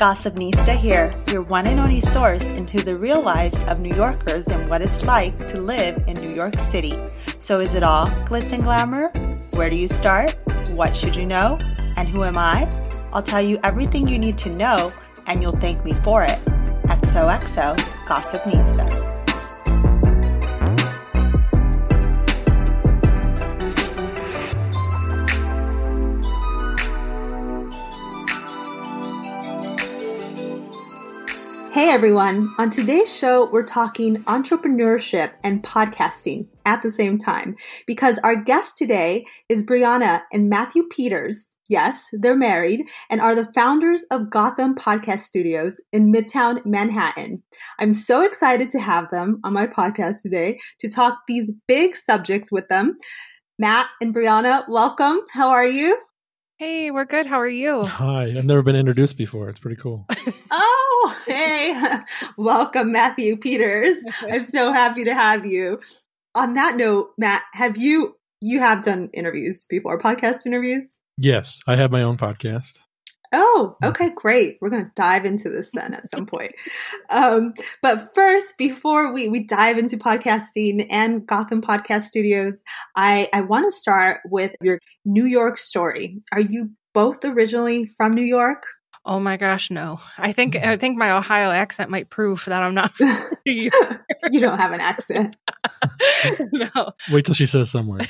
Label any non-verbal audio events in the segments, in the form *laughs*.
Gossipnista here, your one and only source into the real lives of New Yorkers and what it's like to live in New York City. So, is it all glitz and glamour? Where do you start? What should you know? And who am I? I'll tell you everything you need to know, and you'll thank me for it. XOXO Gossipnista. Hey everyone, on today's show, we're talking entrepreneurship and podcasting at the same time because our guest today is Brianna and Matthew Peters. Yes, they're married and are the founders of Gotham Podcast Studios in Midtown Manhattan. I'm so excited to have them on my podcast today to talk these big subjects with them. Matt and Brianna, welcome. How are you? Hey, we're good. How are you? *laughs* Hi. I've never been introduced before. It's pretty cool. *laughs* oh, hey. *laughs* Welcome, Matthew Peters. I'm so happy to have you. On that note, Matt, have you you have done interviews before, podcast interviews? Yes, I have my own podcast. Oh, okay, great. We're going to dive into this then at some point. Um, but first, before we, we dive into podcasting and Gotham Podcast Studios, I, I want to start with your New York story. Are you both originally from New York? Oh my gosh, no. I think I think my Ohio accent might prove that I'm not *laughs* *laughs* you don't have an accent. *laughs* no. Wait till she says somewhere.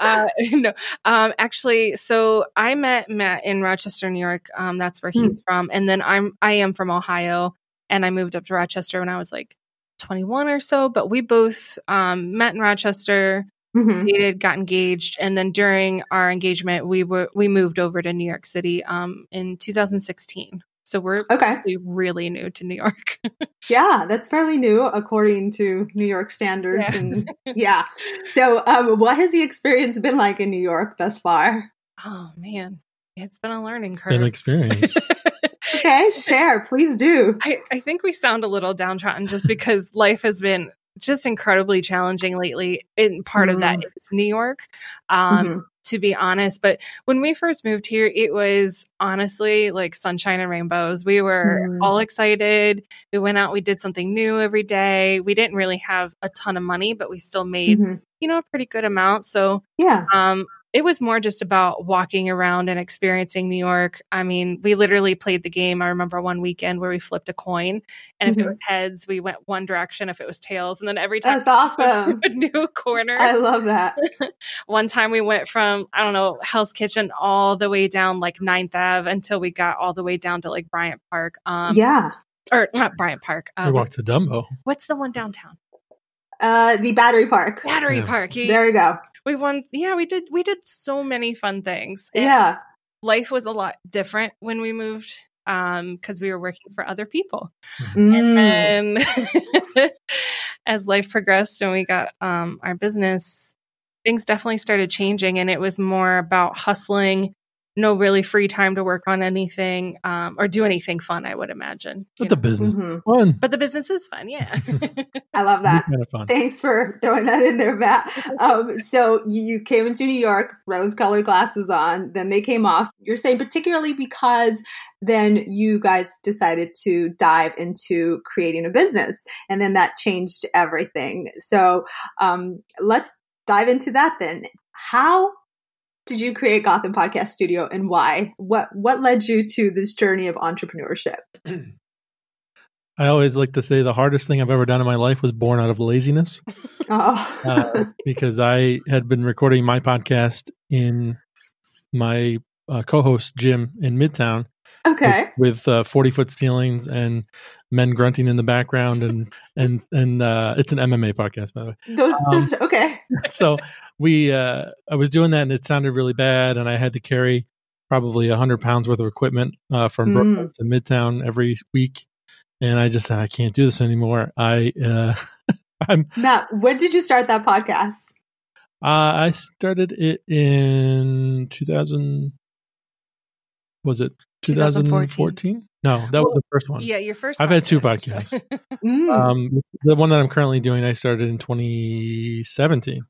Uh, *laughs* no, um, actually, so I met Matt in Rochester, New York. Um, that's where he's hmm. from, and then I'm I am from Ohio, and I moved up to Rochester when I was like 21 or so. But we both um, met in Rochester, mm-hmm. dated, got engaged, and then during our engagement, we were we moved over to New York City um, in 2016. So we're okay. really, really new to New York. *laughs* yeah, that's fairly new according to New York standards. Yeah. And *laughs* yeah. So um, what has the experience been like in New York thus far? Oh man. It's been a learning it's curve. Been an experience. okay, *laughs* share, please do. I, I think we sound a little downtrodden just because life has been just incredibly challenging lately. And part mm-hmm. of that mm-hmm. New York. Um, mm-hmm to be honest. But when we first moved here, it was honestly like sunshine and rainbows. We were mm. all excited. We went out, we did something new every day. We didn't really have a ton of money, but we still made, mm-hmm. you know, a pretty good amount. So, yeah. Um, it was more just about walking around and experiencing New York. I mean, we literally played the game. I remember one weekend where we flipped a coin, and mm-hmm. if it mm-hmm. was heads, we went one direction. If it was tails, and then every time that's awesome. A new *laughs* corner. I love that. *laughs* one time we went from I don't know Hell's Kitchen all the way down like Ninth Ave until we got all the way down to like Bryant Park. Um, yeah, or not Bryant Park. Uh, we walked to Dumbo. What's the one downtown? Uh, the Battery Park. Battery yeah. Park. there we go we won yeah we did we did so many fun things and yeah life was a lot different when we moved um because we were working for other people mm. and then *laughs* as life progressed and we got um our business things definitely started changing and it was more about hustling no really free time to work on anything um, or do anything fun. I would imagine. But the know? business mm-hmm. is fun. But the business is fun. Yeah, *laughs* *laughs* I love that. Kind of Thanks for throwing that in there, Matt. Um, so you came into New York, rose-colored glasses on. Then they came off. You're saying particularly because then you guys decided to dive into creating a business, and then that changed everything. So um, let's dive into that then. How did you create Gotham Podcast Studio and why? What what led you to this journey of entrepreneurship? I always like to say the hardest thing I've ever done in my life was born out of laziness. *laughs* Oh. uh, because I had been recording my podcast in my uh, co-host gym in Midtown. Okay. With, with uh, forty foot ceilings and men grunting in the background, and and and uh, it's an MMA podcast, by the way. Those, um, those okay. *laughs* so we, uh, I was doing that, and it sounded really bad, and I had to carry probably a hundred pounds worth of equipment uh, from mm. Brooklyn to Midtown every week, and I just said I can't do this anymore. I, uh, *laughs* I'm Matt. When did you start that podcast? Uh, I started it in 2000. Was it 2014? No, that well, was the first one. Yeah, your first. I've podcast. had two podcasts. *laughs* mm. um, the one that I'm currently doing, I started in 2017.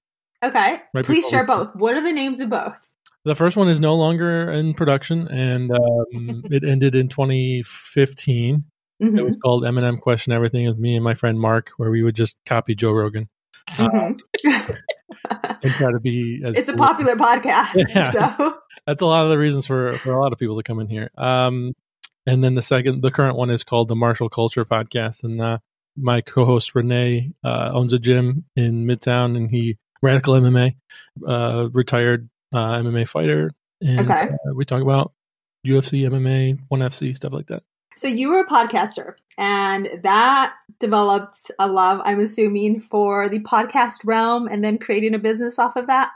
Okay, right please share both. What are the names of both? The first one is no longer in production, and um, *laughs* it ended in 2015. Mm-hmm. It was mm-hmm. called Eminem Question Everything with me and my friend Mark, where we would just copy Joe Rogan. Mm-hmm. And try to be as it's a popular podcast *laughs* yeah. so that's a lot of the reasons for for a lot of people to come in here um and then the second the current one is called the martial culture podcast and uh my co-host renee uh owns a gym in midtown and he radical mma uh retired uh mma fighter and okay. uh, we talk about ufc mma ONE FC stuff like that so you were a podcaster, and that developed a love, I'm assuming, for the podcast realm, and then creating a business off of that.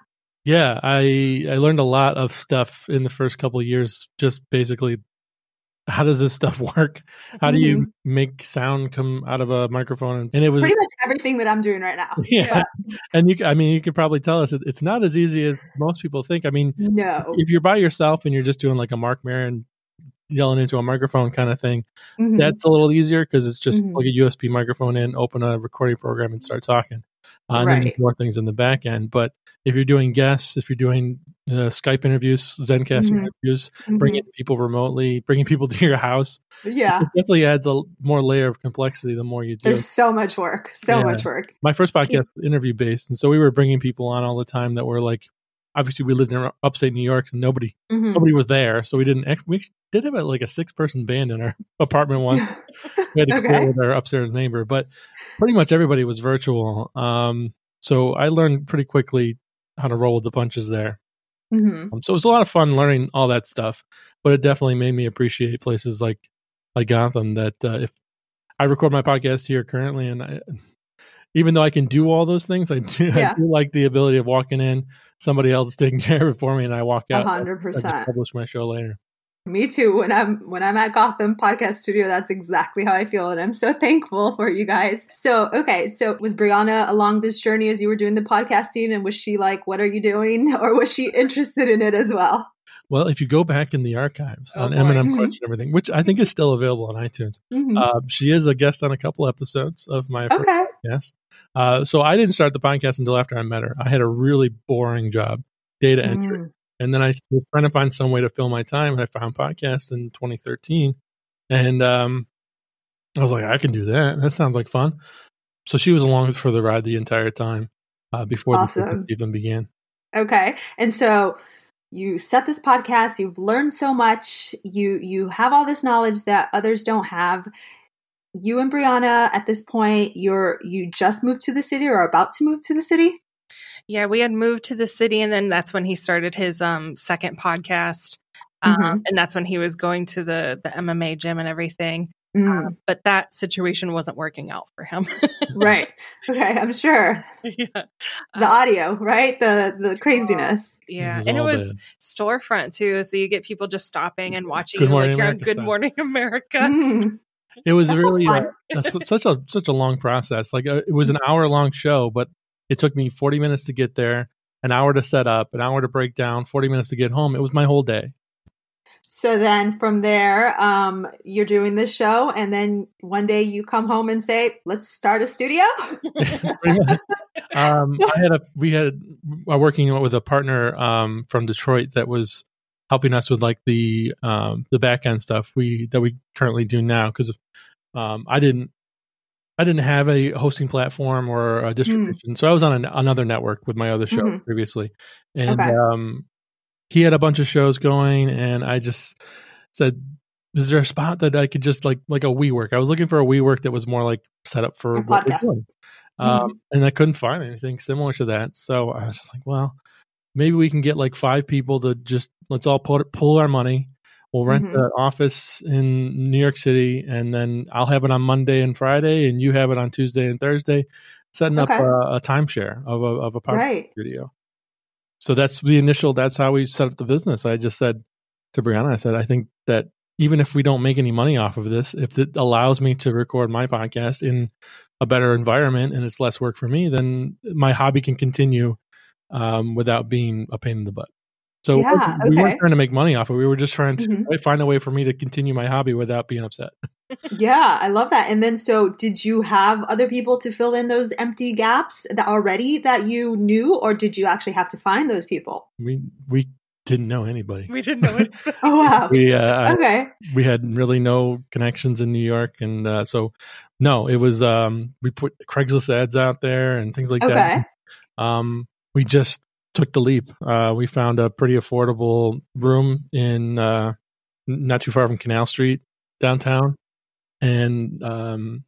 Yeah, I I learned a lot of stuff in the first couple of years. Just basically, how does this stuff *laughs* work? How do you mm-hmm. make sound come out of a microphone? And it was pretty much everything that I'm doing right now. *laughs* Yeah, yeah. and you, I mean, you could probably tell us it's not as easy as most people think. I mean, no, if you're by yourself and you're just doing like a Marc Maron yelling into a microphone kind of thing. Mm-hmm. That's a little easier because it's just mm-hmm. plug a USB microphone in, open a recording program, and start talking. Uh, and right. then more things in the back end. But if you're doing guests, if you're doing uh, Skype interviews, Zencastr mm-hmm. interviews, bringing mm-hmm. people remotely, bringing people *laughs* to your house, yeah, it definitely adds a more layer of complexity the more you do. There's so much work, so yeah. much work. My first podcast interview based, and so we were bringing people on all the time that were like obviously we lived in upstate New York, and nobody mm-hmm. nobody was there, so we didn't. We did have a, like a six person band in our *laughs* apartment once. we had to *laughs* okay. with our upstairs neighbor, but pretty much everybody was virtual. Um, so I learned pretty quickly how to roll with the punches there. Mm-hmm. Um, so it was a lot of fun learning all that stuff, but it definitely made me appreciate places like like Gotham. That uh, if I record my podcast here currently, and I, *laughs* even though I can do all those things, I do, yeah. I do like the ability of walking in, somebody else is taking *laughs* care of it for me, and I walk out. hundred percent. Publish my show later. Me too. When I'm when I'm at Gotham Podcast Studio, that's exactly how I feel, and I'm so *laughs* thankful for you guys. So, okay, so was Brianna along this journey as you were doing the podcasting, and was she like, "What are you doing?" *laughs* or was she interested in it as well? Well, if you go back in the archives oh, on boy. Eminem mm-hmm. Question Everything, which I think is still available on iTunes, mm-hmm. uh, she is a guest on a couple episodes of my okay. podcast. Uh, so I didn't start the podcast until after I met her. I had a really boring job, data mm. entry. And then I was trying to find some way to fill my time, and I found podcasts in 2013. And um, I was like, I can do that. That sounds like fun. So she was along for the ride the entire time uh, before awesome. the even began. Okay. And so you set this podcast you've learned so much you you have all this knowledge that others don't have. You and brianna at this point you're you just moved to the city or about to move to the city? Yeah we had moved to the city and then that's when he started his um second podcast. Um, mm-hmm. and that's when he was going to the the mma gym and everything Mm. Uh, but that situation wasn't working out for him. *laughs* right. Okay, I'm sure. Yeah. The uh, audio, right? The the craziness. yeah. It and it was bad. storefront too. So you get people just stopping and watching Good you like you're on Good style. Morning America. Mm. It was That's really uh, such a such a long process. Like uh, it was an hour long show, but it took me 40 minutes to get there, an hour to set up, an hour to break down, 40 minutes to get home. It was my whole day. So then from there, um, you're doing this show, and then one day you come home and say, "Let's start a studio." um, I had a we had uh, working with a partner um, from Detroit that was helping us with like the um, the back end stuff we that we currently do now because um, I didn't I didn't have a hosting platform or a hmm. distribution, mm. so I was on an, another network with my other show mm-hmm. previously, and okay. um, he had a bunch of shows going, and I just said, "Is there a spot that I could just like like a WeWork?" I was looking for a WeWork that was more like set up for a what doing, mm-hmm. um, and I couldn't find anything similar to that. So I was just like, "Well, maybe we can get like five people to just let's all put pull our money." We'll rent mm-hmm. the office in New York City, and then I'll have it on Monday and Friday, and you have it on Tuesday and Thursday, setting okay. up a, a timeshare of a of a podcast right. studio so that's the initial that's how we set up the business i just said to brianna i said i think that even if we don't make any money off of this if it allows me to record my podcast in a better environment and it's less work for me then my hobby can continue um, without being a pain in the butt so yeah, we, okay. weren't trying to make money off of it we were just trying to mm-hmm. find a way for me to continue my hobby without being upset yeah, I love that. And then, so did you have other people to fill in those empty gaps that already that you knew, or did you actually have to find those people? We we didn't know anybody. We didn't know it. *laughs* *laughs* oh wow. We uh, okay. we had really no connections in New York, and uh, so no, it was um, we put Craigslist ads out there and things like Okay. that. Um, we just took the leap. Uh, we found a pretty affordable room in uh, not too far from Canal Street downtown, and um,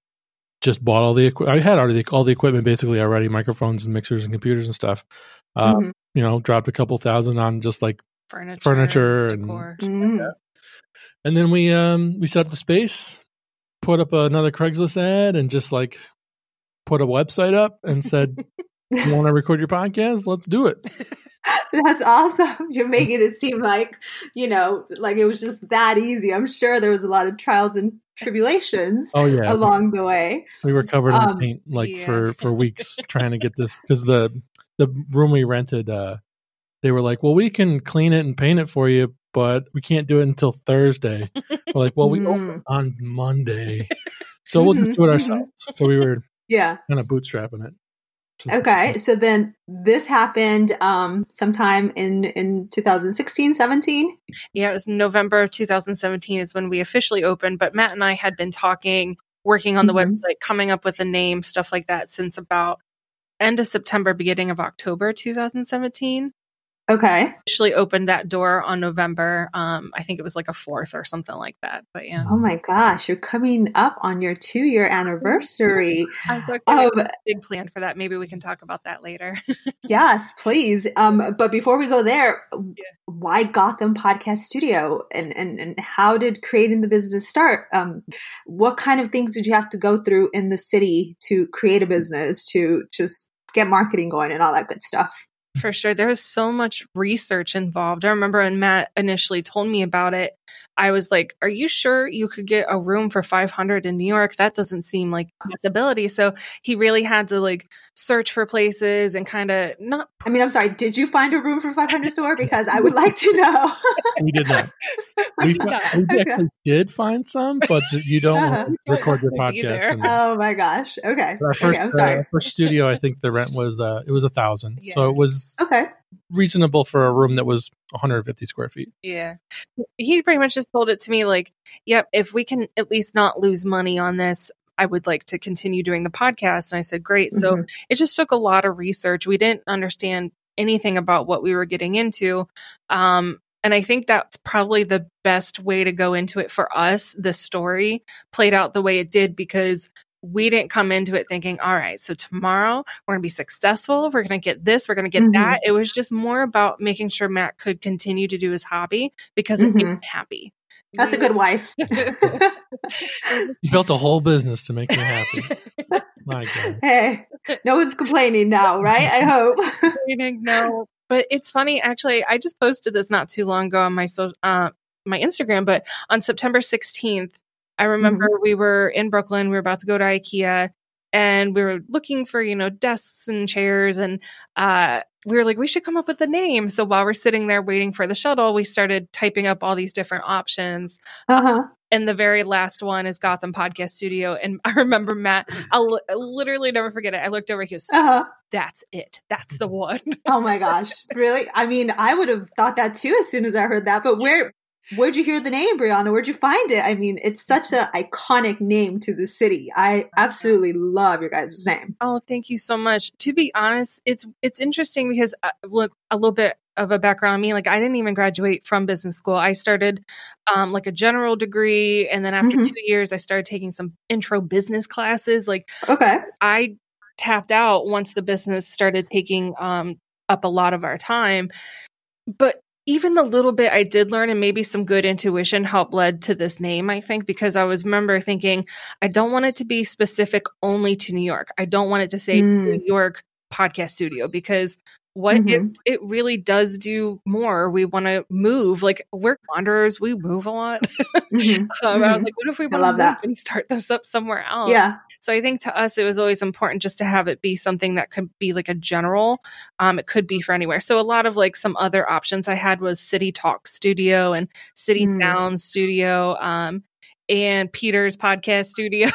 just bought all the. equipment. I had already all the equipment basically already, microphones and mixers and computers and stuff. Um, Mhm. You know, dropped a couple thousand on just like Furniture, Furniture and- decor. Mm. And then we um we set up the space, put up another Craigslist ad, and just like put a website up and said, "You want to record your podcast? Let's do it." *laughs* That's awesome. You're making it seem like, you know, like it was just that easy. I'm sure there was a lot of trials and tribulations Oh yeah, along the way. we were covered in Um, paint like yeah. for for weeks trying to get this because the the room we rented, uh they were like, "Well, we can clean it and paint it for you." But we can't do it until Thursday. *laughs* We're like, well, we Mm. open on Monday, *laughs* so we'll just do it mhm. ourselves. So we were Yeah. kind of bootstrapping it. Okay. So then this happened um sometime in in 2016, 17. Yeah, it was November of 2017 is when we officially opened, but Matt and I had been talking, working on the Mhm. website, coming up with a name, stuff like that since about end of September, beginning of October 2017. Okay. Officially opened that door on November. Um, I think it was like a fourth or something like that. But yeah, Oh my gosh, you're coming up on your 2 year anniversary. *laughs* Um big plan for that. Maybe we can talk about that later. *laughs* yes, please. Um but before we go there, why Gotham Podcast Studio and, and and how did creating the business start? Um what kind of things did you have to go through in the city to create a business to just get marketing going and all that good stuff? For sure. There was so much research involved. I remember when Matt initially told me about it, I was like, Are you sure you could get a room for 500 in New York? That doesn't seem like a possibility. So he really had to like search for places and kind of not. I mean, I'm sorry, did you find a room for 500 store because I would like to know. *laughs* we did not. *laughs* We, did not. we Okay. actually did find some, but you don't Uh-huh. *laughs* record your want to be podcast. there. in there. oh my gosh. Okay. Our first, okay, I'm uh, sorry. our first studio, I think the rent was uh, it was a thousand, so it was Okay. Reasonable for a room that was 150 square feet. Yeah. He pretty much just told it to me like, Yep, if we can at least not lose money on this, I would like to continue doing the podcast. And I said, Great. So Mhm. it just took a lot of research. We didn't understand anything about what we were getting into. Um, and I think that's probably the best way to go into it for us. The story played out the way it did because we didn't come into it thinking, all right, so tomorrow we're going to be successful. We're going to get this, we're going to get Mhm. that. It was just more about making sure Matt could continue to do his hobby because it made Mhm. him happy. That's a good wife. *laughs* *laughs* He built a whole business to make me happy. *laughs* My God. hey, no one's complaining now, right? I hope. No. But it's funny, actually. I just posted this not too long ago on my so uh, my Instagram. But on September sixteenth, I remember we were in Brooklyn. We were about to go to IKEA, and we were looking for you know desks and chairs, and uh, we were like, we should come up with a name. So while we're sitting there waiting for the shuttle, we started typing up all these different options. Uh-huh. And the very last one is Gotham Podcast Studio. And *laughs* I remember Matt, I'll, literally never forget it. I looked over, he goes, Uh-huh. That's it. That's the one. Oh my gosh. Really? I mean, I would have thought that too as soon as I heard that. But where where'd you hear the name, Brianna? Where'd you find it? I mean, it's such an iconic name to the city. I absolutely love your guys' name. Oh, thank you so much. To be honest, it's it's interesting because uh, look a little bit of a background on me. Like I didn't even graduate from business school. I started um, like a general degree, and then after Mhm. two years, I started taking some intro business classes. Like Okay. I tapped out once the business started taking um, up a lot of our time. But even the little bit I did learn and maybe some good intuition helped led to this name, I think, because I was remember thinking, I don't want it to be specific only to New York. I don't want it to say Mm. New York podcast studio because what Mhm. if it really does do more? We want to move. Like we're wanderers, we move a lot. *laughs* Mhm. Um, I was Mhm. like, what if we want to love move that. and start this up somewhere else? Yeah. So I think to us, it was always important just to have it be something that could be like a general. Um, it could be for anywhere. So a lot of like some other options I had was City Talk Studio and City Mm. Sound Studio. Um, and Peter's podcast studio.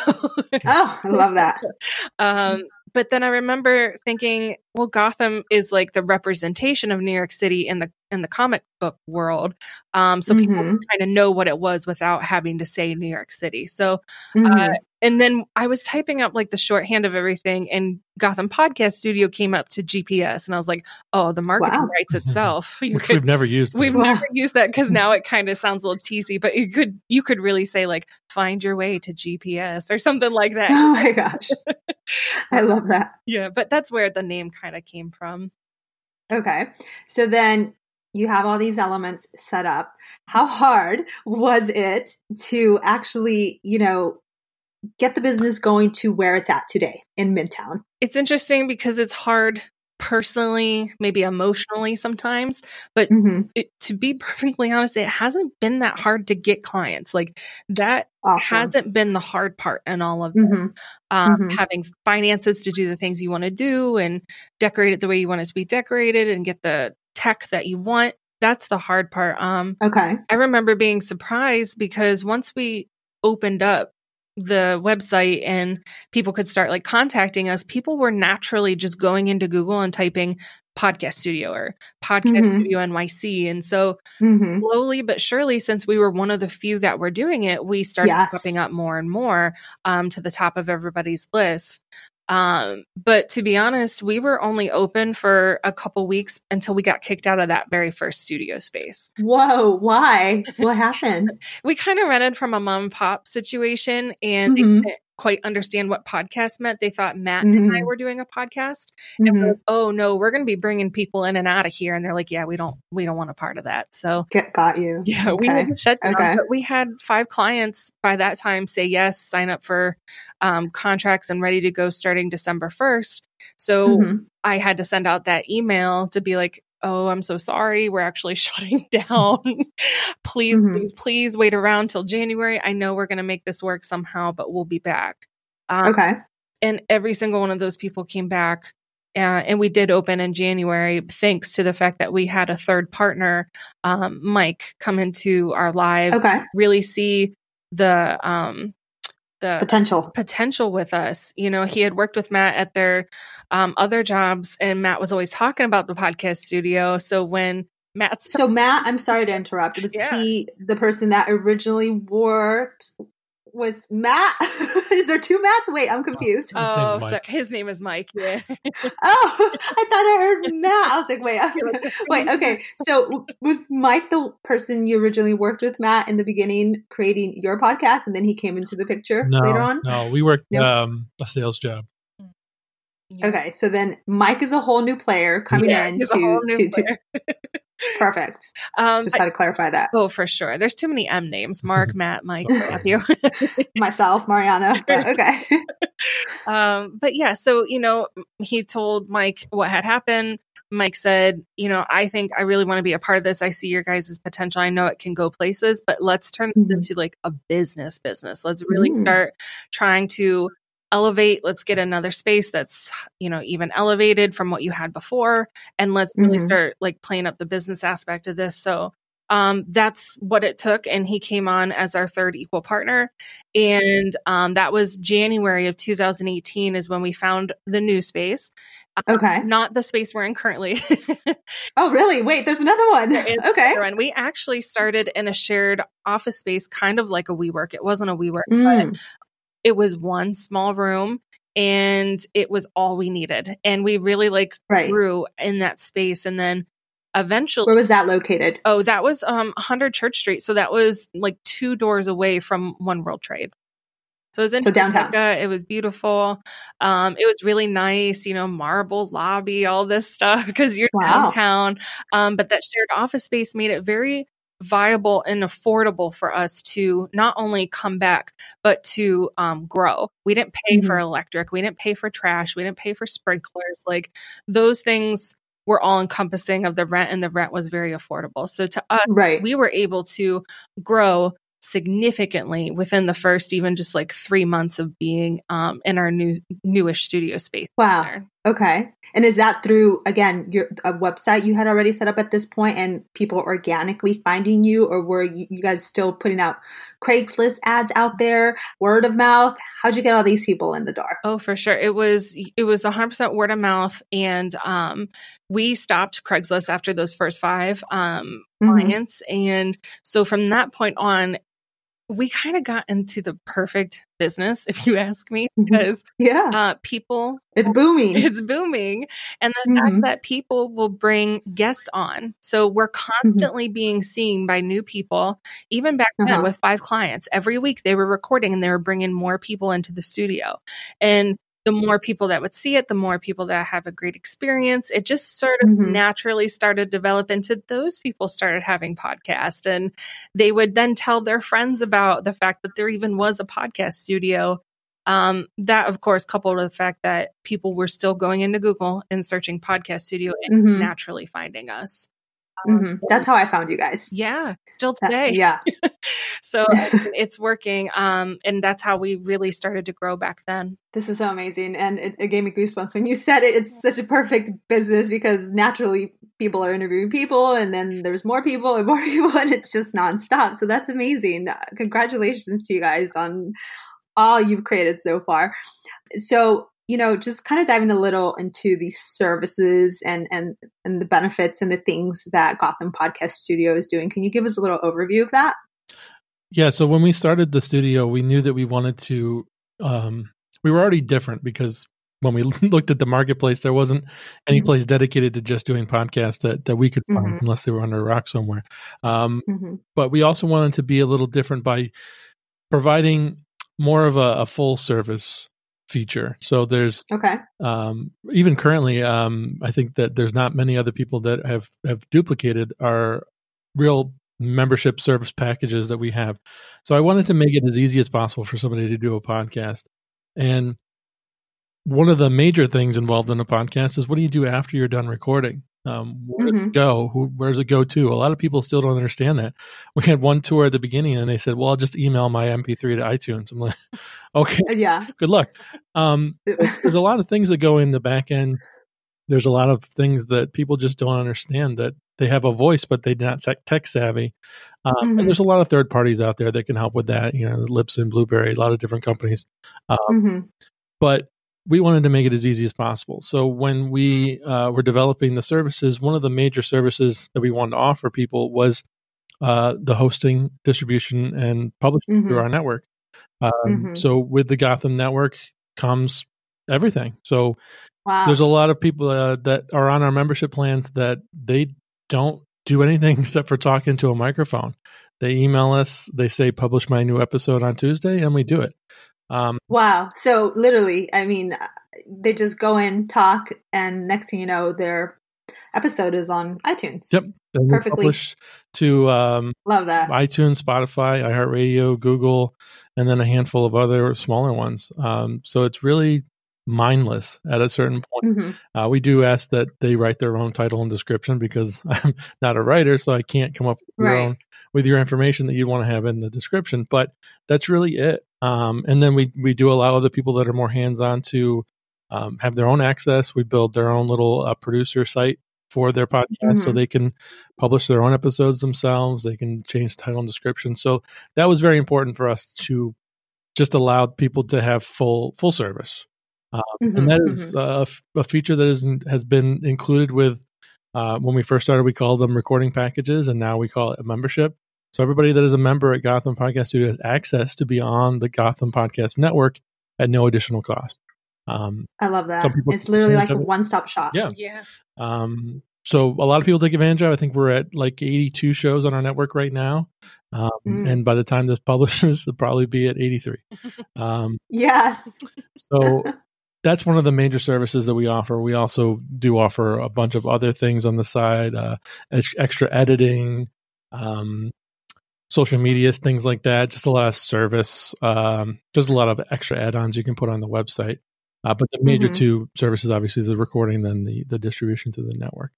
Oh, I love that. *laughs* um, but then I remember thinking, well, Gotham is like the representation of New York City in the in the comic book world. Um, so people Mhm. kind of know what it was without having to say New York City. So Mhm. uh, and then I was typing up like the shorthand of everything, and Gotham Podcast Studio came up to GPS, and I was like, "Oh, the marketing Wow. writes itself." *laughs* Which could, we've never used. we've Wow. never used that because *laughs* now it kind of sounds a little cheesy, but you could you could really say like, "Find your way to GPS" or something like *laughs* that. oh my gosh. I love that. yeah, but that's where the name kind of came from. Okay. So then you have all these elements set up. How hard was it to actually, you know, get the business going to where it's at today in Midtown? It's interesting because it's hard personally, maybe emotionally sometimes, but hmm it, to be perfectly honest, it hasn't been that hard to get clients. Like that Awesome. hasn't been the hard part in all of this. hmm Um, Mhm. Having finances to do the things you want to do and decorate it the way you want it to be decorated and get the tech that you want. That's the hard part. Um, Okay. I remember being surprised because once we opened up the website and people could start like contacting us, people were naturally just going into Google and typing podcast studio or podcast Mhm. studio NYC. And so hmm slowly but surely, since we were one of the few that were doing it, we started Yes. popping up more and more um, to the top of everybody's list. Um, but to be honest, we were only open for a couple weeks until we got kicked out of that very first studio space. Whoa. Why? What happened? *laughs* We kind of rented from a mom pop situation and Mhm. Quite understand what podcast meant. They thought Matt and I Mhm. were doing a podcast. And we're Mhm. like, oh no, we're going to be bringing people in and out of here. And they're like, yeah, we don't, we don't want a part of that. So Get, got you. *laughs* yeah, we had to shut down. Okay. But we had five clients by that time say yes, sign up for um, contracts and ready to go starting December 1st. So Mhm. I had to send out that email to be like, oh, I'm so sorry. We're actually *laughs* shutting down. please, Mhm. please, please wait around till January. I know we're going to make this work somehow, but we'll be back. Um, Okay. and every single one of those people came back uh, and we did open in january thanks to the fact that we had a third partner um, mike come into our live Okay. really see the um the Potential. potential with us you know he had worked with matt at their um, other jobs and matt was always talking about the podcast studio so when matt's So Matt, I'm sorry to interrupt. Was Yeah. he the person that originally worked with Matt? *laughs* Is there two Matts? Wait, I'm confused. His name's oh so his name is mike yeah *laughs* Oh, I thought I heard *laughs* Matt. I was like, wait, okay. wait, okay. So was Mike the person you originally worked with, Matt, in the beginning, creating your podcast, and then he came into the picture No, later on? no, we worked Nope. um, a sales job. Yeah. Okay, so then Mike is a whole new player coming Yeah, in to, a whole new to, to *laughs* perfect. um, Just had to clarify that. Oh, for sure. There's too many M names. Mark, *laughs* Matt, Mike, Matthew. *laughs* Myself, Mariana. But okay. um, but yeah, so, you know, he told Mike what had happened. Mike said, you know, I think I really want to be a part of this. I see your guys' potential. I know it can go places, but let's turn this Mhm. into like a business business. Let's really Mm. start trying to elevate. Let's get another space that's, you know, even elevated from what you had before. And let's really Mhm. start like playing up the business aspect of this. So um, that's what it took. And he came on as our third equal partner. And um, that was January of 2018 is when we found the new space, Okay. not the space we're in currently. *laughs* Oh, really? Wait, there's another one. There Okay. and we actually started in a shared office space, kind of like a WeWork. It wasn't a WeWork, but Mm. It was one small room and it was all we needed. And we really like Right. grew in that space. And then eventually, Where was that located? oh, that was um 100 Church Street. So that was like two doors away from One World Trade. So it was in So downtown. It was beautiful. Um, it was really nice, you know, marble lobby, all this stuff because you're Wow. downtown. Um, but that shared office space made it very viable and affordable for us to not only come back but to um, grow. We didn't pay for Mm-hmm. electric, we didn't pay for trash, we didn't pay for sprinklers. Like those things were all encompassing of the rent, and the rent was very affordable. So to us, Right. we were able to grow significantly within the first even just like three months of being um, in our new newish studio space Wow. there. Okay. And is that through again your a website you had already set up at this point and people organically finding you or were you, you, guys still putting out Craigslist ads out there, word of mouth? How'd you get all these people in the door? Oh, for sure. It was it was 100% word of mouth and um we stopped Craigslist after those first 5 um mm-hmm. clients and so from that point on we kind of got into the perfect business, if you ask me, mm-hmm. because yeah, uh, people, it's booming. It's booming, and the mm-hmm. fact that people will bring guests on, so we're mm-hmm. constantly mm-hmm. being seen by new people. Even back then, uh-huh. with five clients every week, they were recording and they were bringing more people into the studio, and the more people that would see it, the more people that have a great experience. It just sort of mm-hmm. naturally started to develop into those people started having podcasts and they would then tell their friends about the fact that there even was a podcast studio. Um, that of course coupled with the fact that people were still going into Google and searching podcast studio and mm-hmm. naturally finding us. Mm-hmm. Um, That's how I found you guys. Yeah, still today. yeah. *laughs* so *laughs* it's working. Um, and that's how we really started to grow back then. This is so amazing. And it, it gave me goosebumps when you said it. It's such a perfect business because naturally people are interviewing people and then there's more people and *laughs* more people and it's just nonstop. So that's amazing. Congratulations to you guys on all you've created so far. So you know, just kind of diving a little into the services and and and the benefits and the things that Gotham Podcast Studio is doing. Can you give us a little overview of that? Yeah, so when we started the studio, we knew that we wanted to um we were already different because when we *laughs* looked at the marketplace, there wasn't any mm-hmm. place dedicated to just doing podcasts that, that we could find mm-hmm. unless they were under a rock somewhere. Um, mm-hmm. But we also wanted to be a little different by providing more of a, a full service feature. So there's okay. Um, even currently, um, I think that there's not many other people that have have duplicated our real membership service packages that we have. So I wanted to make it as easy as possible for somebody to do a podcast. And one of the major things involved in a podcast is what do you do after you're done recording? Um, where mm-hmm. does it go? Who, where does it go to? A lot of people still don't understand that. *laughs* We had one tour at the beginning, and they said, "Well, I'll just email my MP3 to iTunes." I'm like, *laughs* "Okay, yeah, *laughs* good luck." Um, there's a lot of things that go in the back end. There's a lot of things that people just don't understand that they have a voice, but they're not tech savvy. Um, mm-hmm. And there's a lot of third parties out there that can help with that. You know, Libsyn, Blubrry, a lot of different companies. Um, mm-hmm. But we wanted to make it as easy as possible. So when we uh, were developing the services, one of the major services that we wanted to offer people was uh, the hosting, distribution, and publishing mm-hmm. through our network. Um, mm-hmm. So with the Gotham network comes everything. So wow. there's a lot of people uh, that are on our membership plans that they don't do anything *laughs* except for talking to a microphone. They email us, they say, publish my new episode on Tuesday, and we do it. Um, wow. So literally, I mean, they just go in, talk, and next thing you know, their episode is on iTunes. Yep. Then Perfectly. to um, love that iTunes, Spotify, iHeartRadio, Google, and then a handful of other smaller ones. Um, so it's really mindless at a certain point. Mm-hmm. Uh, we do ask that they write their own title and description because *laughs* I'm not a writer, so I can't come up with right. your own with your information that you want to have in the description. But that's really it. Um, and then we we do allow other people that are more hands on to um, have their own access. We build their own little uh, producer site for their podcast mm-hmm. so they can publish their own episodes themselves. They can change title and description. So that was very important for us to just allow people to have full full service. Um, mm-hmm, and that is mm-hmm. a, feature that is, has been included with uh, when we first started. We called them recording packages, and now we call it a membership. So everybody that is a member at Gotham Podcast Studio has access to be on the Gotham Podcast Network at no additional cost. Um, I love that. It's literally like a one stop shop. Yeah. Yeah. Um, so a lot of people take advantage of. I think we're at like 82 shows on our network right now, um, mm. and by the time this *laughs* publishes, it'll probably be at 83. *laughs* Um, yes. so *laughs* that's one of the major services that we offer. We also do offer a bunch of other things on the side, uh, extra editing, um, social medias, things like that. Just a lot of service. Um, there's a lot of extra add-ons you can put on the website. Uh, but the major mm-hmm. two services, obviously, the recording, then the the distribution to the network.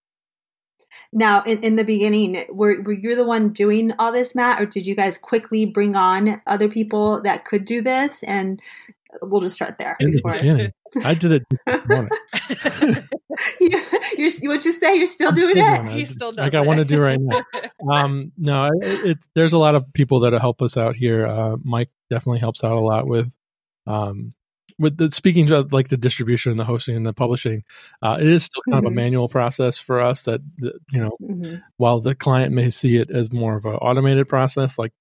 Now, in, in the beginning, were were you the one doing all this, Matt, or did you guys quickly bring on other people that could do this? And we'll just start there. In the beginning, I did it this *laughs* morning. *laughs* you, are what you say? You're still doing it. He still does. Like I want to do right now. *laughs* Um, no, it, it, there's a lot of people that help us out here. Uh, Mike definitely helps out a lot with, um, with the speaking of like the distribution, and the hosting, and the publishing. Uh, it is still kind mm-hmm. of a mm-hmm. manual process for us. That, that you know, mm-hmm. while the client may see it as more of an automated process, like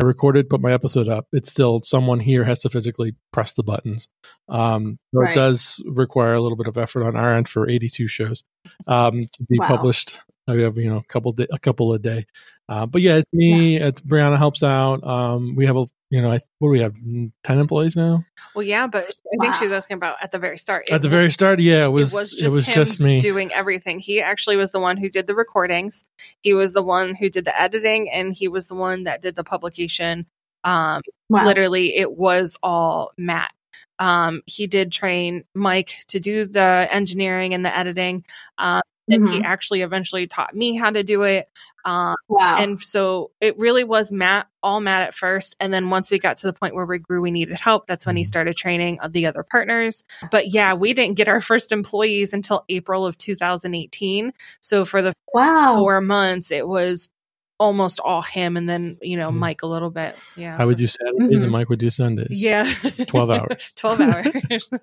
I recorded, put my episode up. It's still someone here has to physically press the buttons. Um, right. It does require a little bit of effort on our end for 82 shows um, to be wow. published. I have you know a couple di- a couple a day, uh, but yeah, it's me. Yeah. It's Brianna helps out. Um, we have a you know, I, what do we have? Ten employees now. Well, yeah, but I wow. think she was asking about at the very start. It, at the very start, yeah, it was. It was just, it was just me doing everything. He actually was the one who did the recordings. He was the one who did the editing, and he was the one that did the publication. Um, wow. literally, it was all Matt. Um, he did train Mike to do the engineering and the editing. Um, and mm-hmm. he actually eventually taught me how to do it. Um, wow. And so it really was Matt, all Matt at first. And then once we got to the point where we grew, we needed help. That's when he mm-hmm. started training the other partners. But yeah, we didn't get our first employees until April of 2018. So for the wow. four months, it was almost all him and then you know mike a little bit. Yeah i would do saturdays mm-hmm. and mike would do sundays? Yeah. 12 hours. *laughs* 12 hours. *laughs*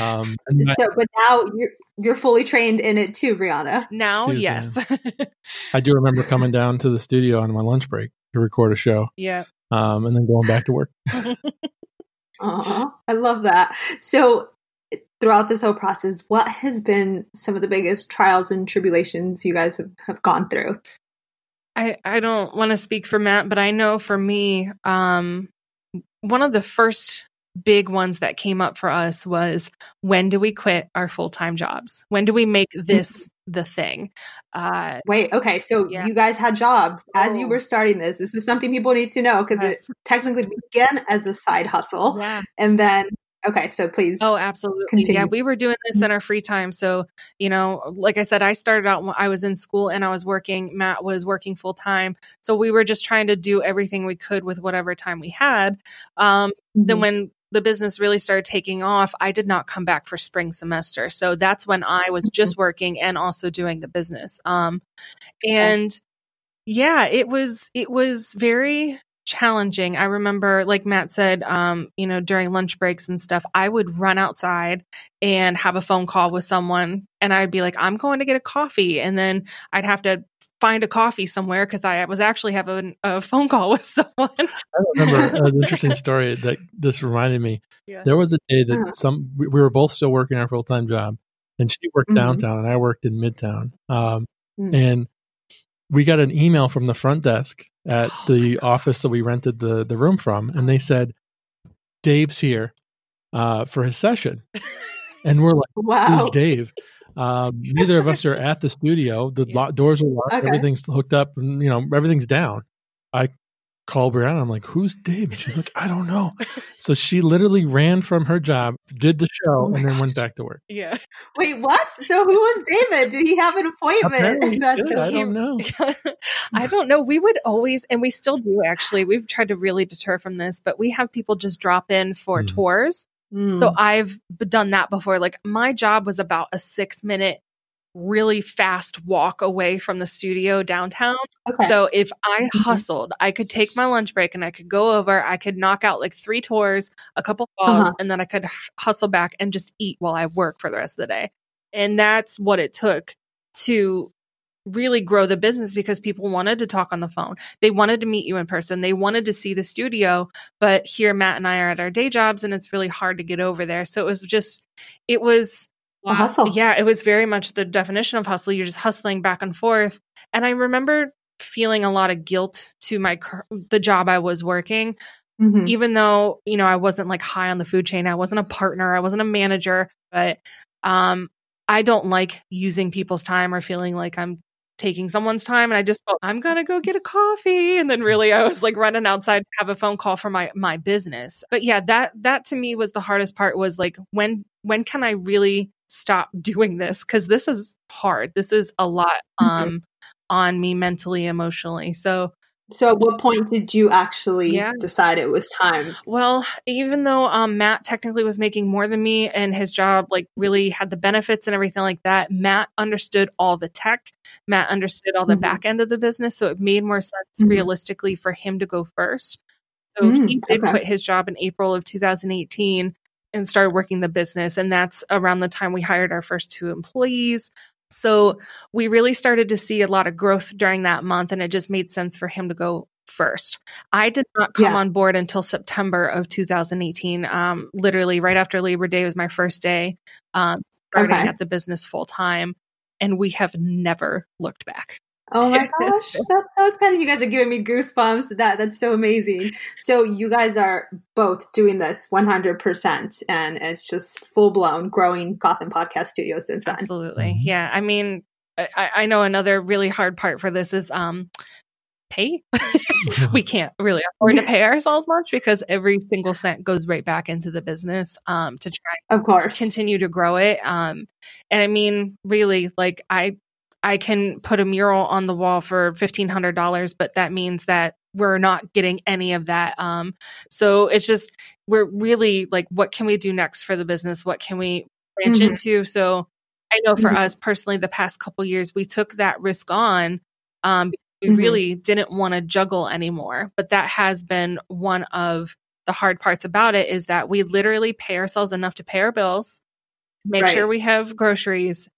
Um so, but now you're you're fully trained in it too brianna now yes. *laughs* I do remember coming down to the studio on my lunch break to record a show yeah. um and then going back to work. Uh i love that. So throughout this whole process, what has been some of the biggest trials and tribulations you guys have, have gone through? I, I don't want to speak for Matt, but I know for me, um, one of the first big ones that came up for us was when do we quit our full time jobs? When do we make this the thing? Uh, Wait, okay. So yeah. you guys had jobs as oh. you were starting this. This is something people need to know because yes. it technically began as a side hustle. Yeah. And then Okay, so please. Oh, absolutely. Continue. Yeah, we were doing this in our free time. So, you know, like I said, I started out when I was in school and I was working. Matt was working full time. So we were just trying to do everything we could with whatever time we had. Um, mm-hmm. Then when the business really started taking off, I did not come back for spring semester. So that's when I was just mm-hmm. working and also doing the business. Um, and yeah, it was, it was very challenging. I remember, like Matt said, um, you know, during lunch breaks and stuff, I would run outside and have a phone call with someone, and I'd be like, I'm going to get a coffee. And then I'd have to find a coffee somewhere because I was actually having a *laughs* phone call with someone. I remember *laughs* an interesting story that this reminded me. Yeah. There was a day that uh-huh. some we, were both still working our full time job, and she worked mm-hmm. downtown and I worked in Midtown. Um, mm-hmm. And we got an email from the front desk at oh the office that we rented the the room from, and they said, "Dave's here uh, for his session," *laughs* and we're like, wow. "Who's Dave?" Um, neither of us are at the studio. The yeah. lo- doors are locked. Okay. Everything's hooked up, and you know everything's down. I call Brianna. I'm like, "Who's Dave?" And she's like, "I don't know." So she literally ran from her job, did the show, oh and then gosh. went back to work. Yeah. *laughs* Wait, what? So who was David? Did he have an appointment? That's so I don't know. *laughs* I *laughs* don't know. We would always, and we still do actually. We've tried to really deter from this, but we have people just drop in for mm. tours. Mm. So I've done that before. Like my job was about a six minute really fast walk away from the studio downtown. Okay. So if I mm-hmm. hustled, I could take my lunch break and I could go over, I could knock out like three tours, a couple calls, uh-huh. and then I could hustle back and just eat while I work for the rest of the day. And that's what it took to really grow the business because people wanted to talk on the phone. They wanted to meet you in person. They wanted to see the studio, but here Matt and I are at our day jobs and it's really hard to get over there. So it was just it was a hustle. Yeah, it was very much the definition of hustle. You're just hustling back and forth. And I remember feeling a lot of guilt to my the job I was working. Mm-hmm. Even though, you know, I wasn't like high on the food chain. I wasn't a partner, I wasn't a manager, but um I don't like using people's time or feeling like I'm taking someone's time and I just felt I'm gonna go get a coffee and then really I was like running outside to have a phone call for my my business. But yeah, that that to me was the hardest part was like when when can I really stop doing this because this is hard. This is a lot mm-hmm. um, mm-hmm. on me mentally, emotionally. So So, at what point did you actually yeah. decide it was time? Well, even though um, Matt technically was making more than me and his job like really had the benefits and everything like that, Matt understood all the tech. Matt understood all the mm-hmm. back end of the business. So, it made more sense mm-hmm. realistically for him to go first. So, mm-hmm. he did okay. quit his job in April of 2018 and started working the business. And that's around the time we hired our first two employees. So we really started to see a lot of growth during that month, and it just made sense for him to go first. I did not come yeah. on board until September of 2018. Um, literally, right after Labor Day was my first day um, starting okay. at the business full time, and we have never looked back. Oh my *laughs* gosh, that's so exciting! You guys are giving me goosebumps. That that's so amazing. So you guys are both doing this 100, percent and it's just full blown growing Gotham Podcast Studio since then. Absolutely, mm-hmm. yeah. I mean, I, I know another really hard part for this is um pay. *laughs* we can't really afford to *laughs* pay ourselves much because every single cent goes right back into the business um to try of course continue to grow it um and i mean really like i I can put a mural on the wall for $1,500, but that means that we're not getting any of that. Um, so it's just, we're really like, what can we do next for the business? What can we branch mm-hmm. into? So I know for mm-hmm. us personally, the past couple years, we took that risk on. Um, we mm-hmm. really didn't want to juggle anymore, but that has been one of the hard parts about it is that we literally pay ourselves enough to pay our bills, make right. sure we have groceries,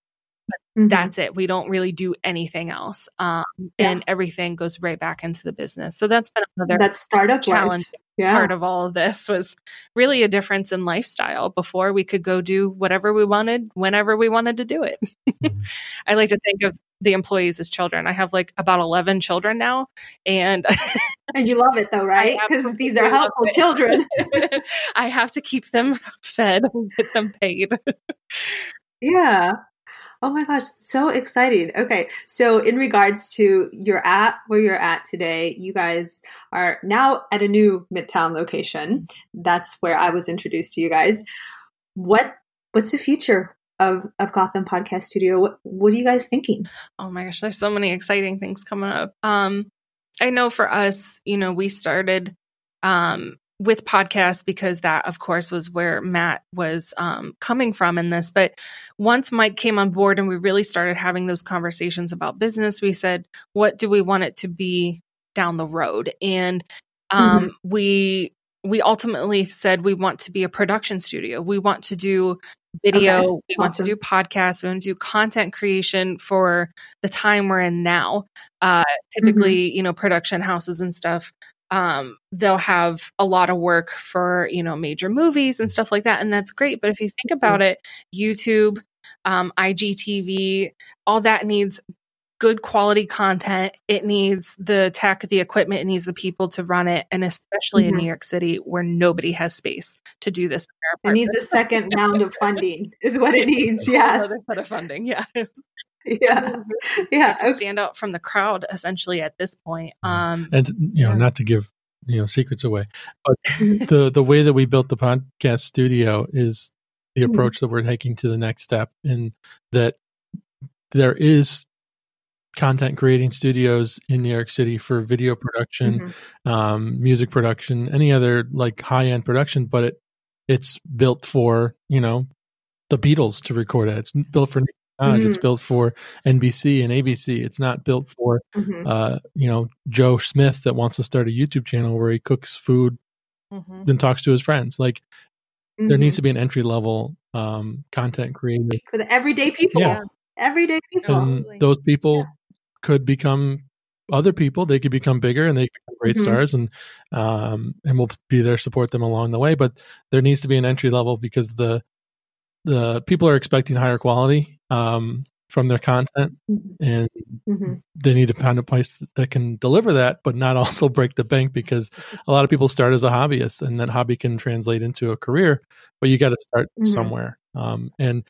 Mm-hmm. That's it. We don't really do anything else. Um, yeah. And everything goes right back into the business. So that's been another that startup challenge. Yeah. Part of all of this was really a difference in lifestyle. Before we could go do whatever we wanted, whenever we wanted to do it. Mm-hmm. *laughs* I like to think of the employees as children. I have like about 11 children now. And *laughs* and you love it though, right? Because these are helpful children. *laughs* I have to keep them fed and get them paid. Yeah. Oh my gosh, so exciting. Okay, so in regards to your at where you're at today, you guys are now at a new Midtown location. That's where I was introduced to you guys. What what's the future of, of Gotham Podcast Studio? What what are you guys thinking? Oh my gosh, there's so many exciting things coming up. Um I know for us, you know, we started um with podcasts because that of course was where matt was um, coming from in this but once mike came on board and we really started having those conversations about business we said what do we want it to be down the road and um, mm-hmm. we we ultimately said we want to be a production studio we want to do video okay. we awesome. want to do podcasts we want to do content creation for the time we're in now uh, typically mm-hmm. you know production houses and stuff um, they'll have a lot of work for you know major movies and stuff like that and that's great. But if you think about it youtube um, igtv all that needs good quality content. It needs the tech the equipment it needs the people to run it and especially mm-hmm. in new york city where nobody has space to do this it needs a second round of funding is what it *laughs* needs yes. another set of funding *laughs* yes *laughs* yeah *laughs* *laughs* yeah to stand out from the crowd essentially at this point um and you know yeah. not to give you know secrets away but the the way that we built the podcast studio is the mm-hmm. approach mm-hmm. that we're taking to the next step in that there is content creating studios in New York City for video production, mm-hmm. um, music production, any other like high end production, but it it's built for you know the Beatles to record it. It's built for Mm-hmm. It's built for NBC and ABC. It's not built for mm-hmm. uh, you know Joe Smith that wants to start a YouTube channel where he cooks food mm-hmm. and talks to his friends. Like there needs mm-hmm. to be an entry level um, content creator for the everyday people. Yeah. Everyday people. And those people yeah. could become other people. They could become bigger and they could become great mm-hmm. stars, and um, and we'll be there support them along the way. But there needs to be an entry level because the the people are expecting higher quality um, from their content, mm-hmm. and mm-hmm. they need to find a place that can deliver that, but not *laughs* also break the bank because a lot of people start as a hobbyist, and that hobby can translate into a career. But you got to start mm-hmm. somewhere, um, and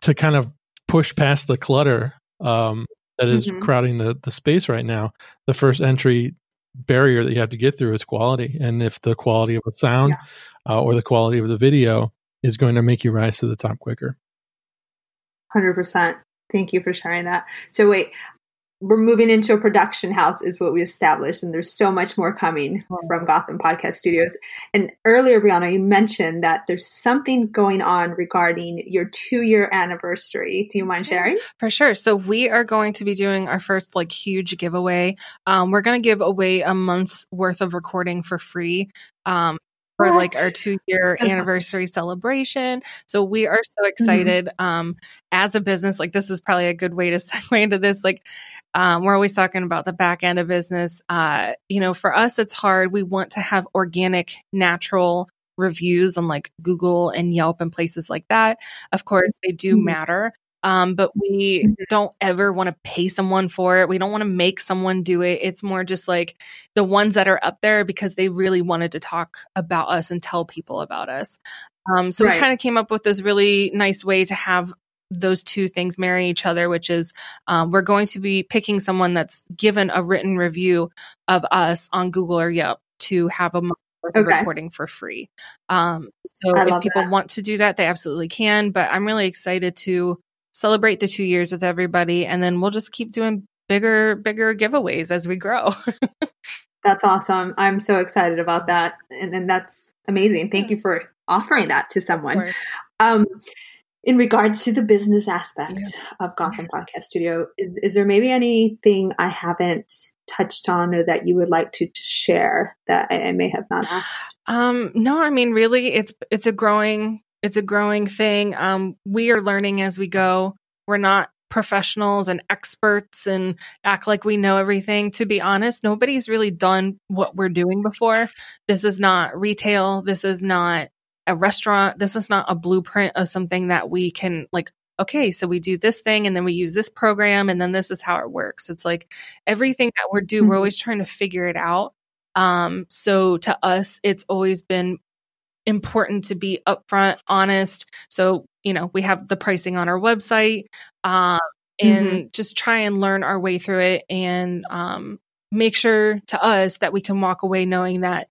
to kind of push past the clutter um, that is mm-hmm. crowding the the space right now. The first entry barrier that you have to get through is quality, and if the quality of a sound yeah. uh, or the quality of the video is going to make you rise to the top quicker. 100%. Thank you for sharing that. So, wait, we're moving into a production house is what we established and there's so much more coming from gotham podcast studios. And earlier brianna you mentioned that there's something going on regarding your two year anniversary. Do you mind sharing? for sure. So we are going to be doing our first like huge giveaway. Um, we're going to give away a month's worth of recording for free. Um, for what? like our two year anniversary celebration. So we are so mm-hmm. excited. Mm-hmm. Um, as a business, like this is probably a good way to *laughs* segue into this. Like, um, we're always talking about the back end of business. Uh, you know, for us, it's hard. We want to have organic, natural reviews on like Google and Yelp and places like that. Of course, they do mm-hmm. matter. Um, but we mm-hmm. don't ever want to pay someone for it. We don't want to make someone do it. It's more just like the ones that are up there because they really wanted to talk about us and tell people about us. Um, so right. we kind of came up with this really nice way to have those two things marry each other, which is um, we're going to be picking someone that's given a written review of us on Google or Yelp to have a okay. recording for free. Um, so if people that. want to do that, they absolutely can. But I'm really excited to celebrate the two years with everybody, and then we'll just keep doing bigger, bigger giveaways as we grow. *laughs* that's awesome. I'm so excited about that. And, and that's amazing. Thank you for offering that to someone. Um, in regards to the business aspect yeah. of Gotham Podcast Studio, is, is, there maybe anything I haven't touched on or that you would like to, to share that I, I, may have not asked? Um, no, I mean, really, it's it's a growing it's a growing thing. Um, we are learning as we go. We're not professionals and experts and act like we know everything. To be honest, nobody's really done what we're doing before. This is not retail. This is not a restaurant. This is not a blueprint of something that we can like, okay, so we do this thing and then we use this program and then this is how it works. It's like everything that we're doing, mm-hmm. we're always trying to figure it out. Um, so to us, it's always been important to be upfront, honest. So, you know, we have the pricing on our website um, and mm-hmm. just try and learn our way through it and um, make sure to us that we can walk away knowing that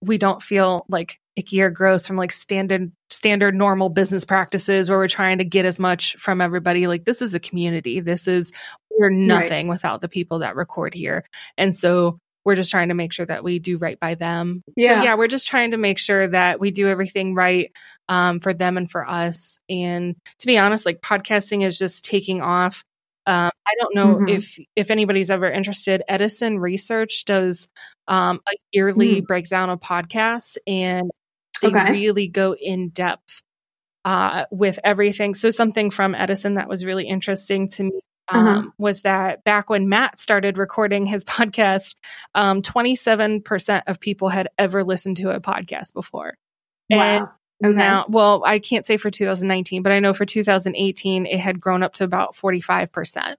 we don't feel like icky or gross from like standard standard normal business practices where we're trying to get as much from everybody like this is a community this is we're nothing right. without the people that record here and so we're just trying to make sure that we do right by them. Yeah. So yeah, we're just trying to make sure that we do everything right um, for them and for us. And to be honest, like podcasting is just taking off. Um, I don't know mm-hmm. if if anybody's ever interested. Edison Research does um, a yearly mm. breakdown of podcasts, and they okay. really go in depth uh, with everything. So something from Edison that was really interesting to me. Um, uh-huh. was that back when Matt started recording his *laughs* podcast, um, 27% of people had ever listened to a podcast before. Wow. And okay. now, well, I can't say for 2019, but I know for 2018, it had grown up to about 45%.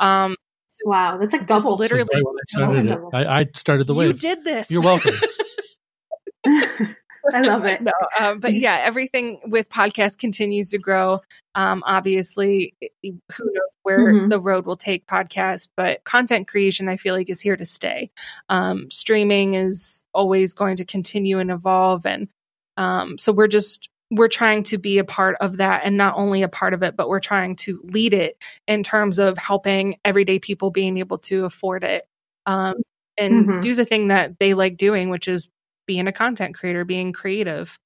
Um, wow, that's like double. Literally, I started, I, I started the wave. You did this. You're welcome. *laughs* I love *laughs* it. no, um, but yeah, everything with podcast continues to grow. Um, obviously, who knows where mm-hmm. the road will take podcast, but content creation, I feel like, is here to stay. Um, streaming is always going to continue and evolve, and um, so we're just we're trying to be a part of that, and not only a part of it, but we're trying to lead it in terms of helping everyday people being able to afford it. Um, and mm-hmm. do the thing that they like doing, which is being a content creator, being creative.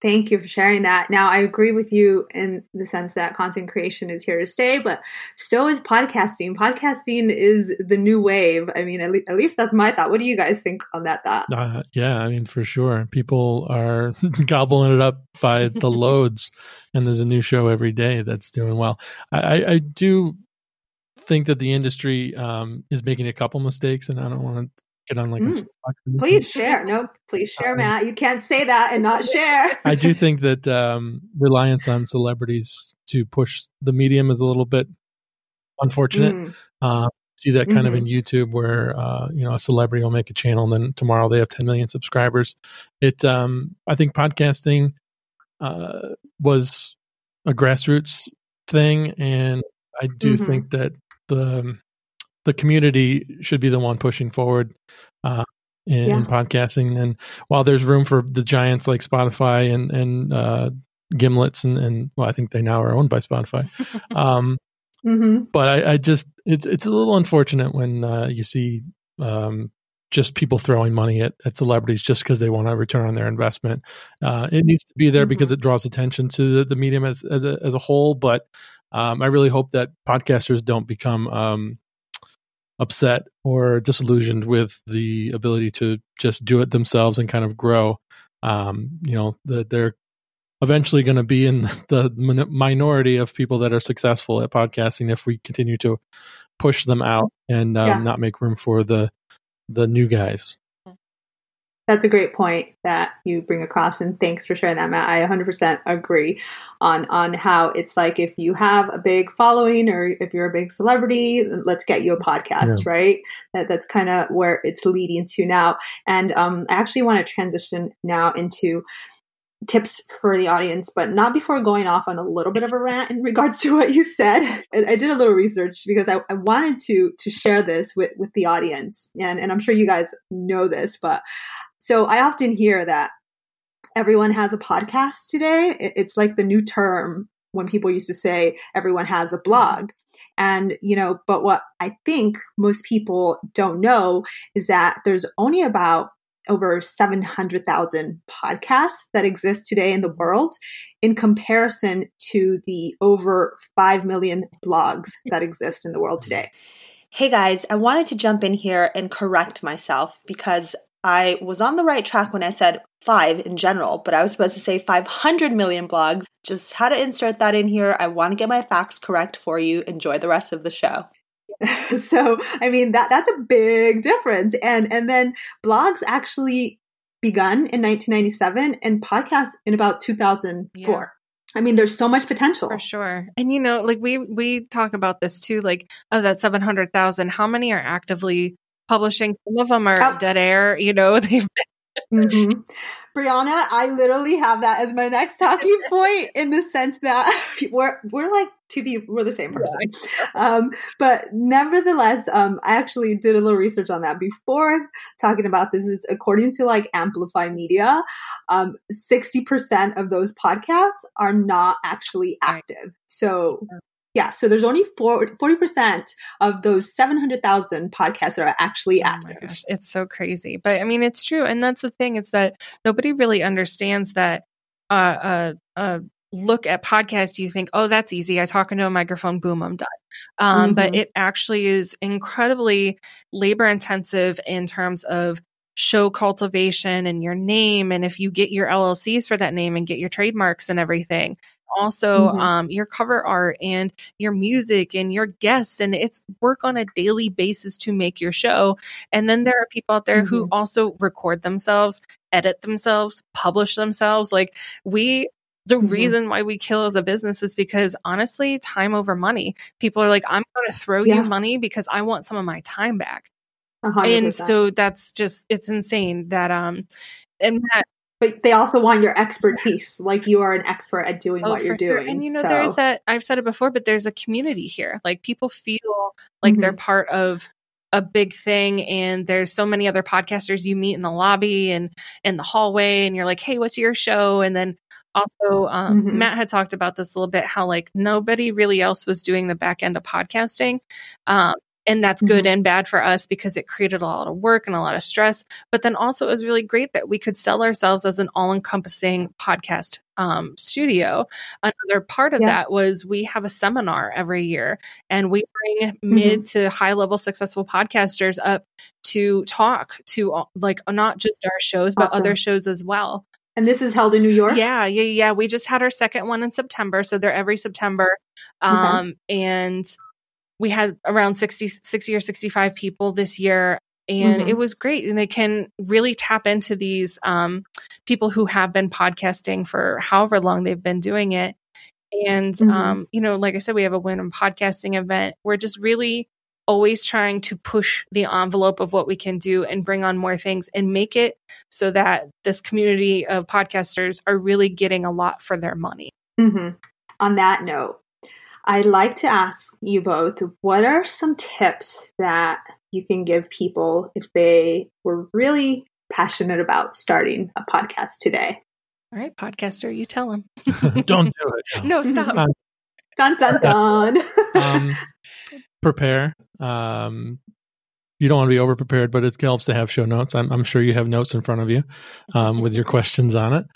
Thank you for sharing that. Now, I agree with you in the sense that content creation is here to stay, but so is podcasting. Podcasting is the new wave. I mean, at, le- at least that's my thought. What do you guys think on that thought? Uh, yeah, I mean, for sure. People are *laughs* gobbling it up by the *laughs* loads, and there's a new show every day that's doing well. I, I do think that the industry um, is making a couple mistakes, and I don't want to get on like mm. please share no please share um, matt you can't say that and not share *laughs* i do think that um, reliance on celebrities to push the medium is a little bit unfortunate mm. uh, see that kind mm-hmm. of in youtube where uh, you know a celebrity will make a channel and then tomorrow they have 10 million subscribers it um, i think podcasting uh, was a grassroots thing and i do mm-hmm. think that the the community should be the one pushing forward uh, in, yeah. in, podcasting. And while there's room for the giants like Spotify and and uh, Gimlets and and well, I think they now are owned by Spotify. *laughs* um, Mm-hmm. But I, I, just it's it's a little unfortunate when uh, you see um, just people throwing money at, at celebrities just because they want to return on their investment. Uh, it needs to be there mm-hmm. because it draws attention to the, the medium as as a, as a whole. But um, I really hope that podcasters don't become um, upset or disillusioned with the ability to just do it themselves and kind of grow. Um, you know, that they're eventually going to be in *laughs* the minority of people that are successful at podcasting if we continue to push them out and um, yeah. not make room for the the new guys. That's a great point that you bring across, and thanks for sharing that, Matt. I 100% agree on on how it's like if you have a big following or if you're a big celebrity, let's get you a podcast, yeah. right? That that's kind of where it's leading to now. And um, I actually want to transition now into tips for the audience, but not before going off on a little bit of a rant in regards to what you said. And I did a little research because I, I, wanted to to share this with, with the audience. And, and I'm sure you guys know this, but so I often hear that everyone has a podcast today. It's like the new term when people used to say everyone has a blog. And, you know, but what I think most people don't know is that there's only about over 700,000 podcasts that exist today in the world in comparison to the over 5 million blogs that exist in the world today. Hey guys, I wanted to jump in here and correct myself because I was on the right track when I said five in general, but I was supposed to say 500 million blogs. Just had to insert that in here. I want to get my facts correct for you. Enjoy the rest of the show. *laughs* so i mean that that's a big difference and and then blogs actually begun in 1997 and podcasts in about 2004 yeah. I mean, there's so much potential for sure. And you know, like we we talk about this too. Like of that seven hundred thousand, how many are actively publishing? Some of them are oh. dead air. You know, *laughs* they've Mm-hmm. Brianna, I literally have that as my next talking *laughs* point in the sense that *laughs* we're we're like to be we're the same person. Um, but nevertheless, um, I actually did a little research on that before talking about this. It's according to like Amplifi Media, um, sixty percent of those podcasts are not actually active. So yeah, so there's only 40% of those 700,000 podcasts that are actually active. Oh it's so crazy. But I mean, it's true. And that's the thing, it's that nobody really understands that uh, uh, uh, look at podcasts, you think, oh, that's easy. I talk into a microphone, boom, I'm done. Um, mm-hmm. But it actually is incredibly labor intensive in terms of show cultivation and your name. And if you get your LLCs for that name and get your trademarks and everything, also mm-hmm. um, your cover art and your music and your guests and it's work on a daily basis to make your show and then there are people out there mm-hmm. who also record themselves edit themselves publish themselves like we the mm-hmm. reason why we kill as a business is because honestly time over money people are like i'm going to throw yeah. you money because i want some of my time back 100%. and so that's just it's insane that um and that but they also want your expertise like you are an expert at doing oh, what you're doing and you know so. there's that i've said it before but there's a community here like people feel like mm-hmm. they're part of a big thing and there's so many other podcasters you meet in the lobby and in the hallway and you're like hey what's your show and then also um, mm-hmm. matt had talked about this a little bit how like nobody really else was doing the back end of podcasting um, and that's good mm-hmm. and bad for us because it created a lot of work and a lot of stress. But then also it was really great that we could sell ourselves as an all encompassing podcast um, studio. Another part of yeah. that was we have a seminar every year and we bring mm-hmm. mid to high level successful podcasters up to talk to like not just our shows, but other shows as well. And this is held in New York? Yeah, yeah, yeah. We just had our second one in September. So they're every September. Um, okay. And we had around 60, 60 or 65 people this year and mm-hmm. it was great and they can really tap into these um, people who have been podcasting for however long they've been doing it and mm-hmm. um, you know like i said we have a women podcasting event we're just really always trying to push the envelope of what we can do and bring on more things and make it so that this community of podcasters are really getting a lot for their money mm-hmm. on that note I'd like to ask you both what are some tips that you can give people if they were really passionate about starting a podcast today? All right, podcaster, you tell them. *laughs* Don't do it. *laughs* No, stop. dun dun dun. um, *laughs* prepare. Um, you don't want to be over prepared, but it helps to have show notes. I'm, I'm sure you have notes in front of you um, with your questions on it.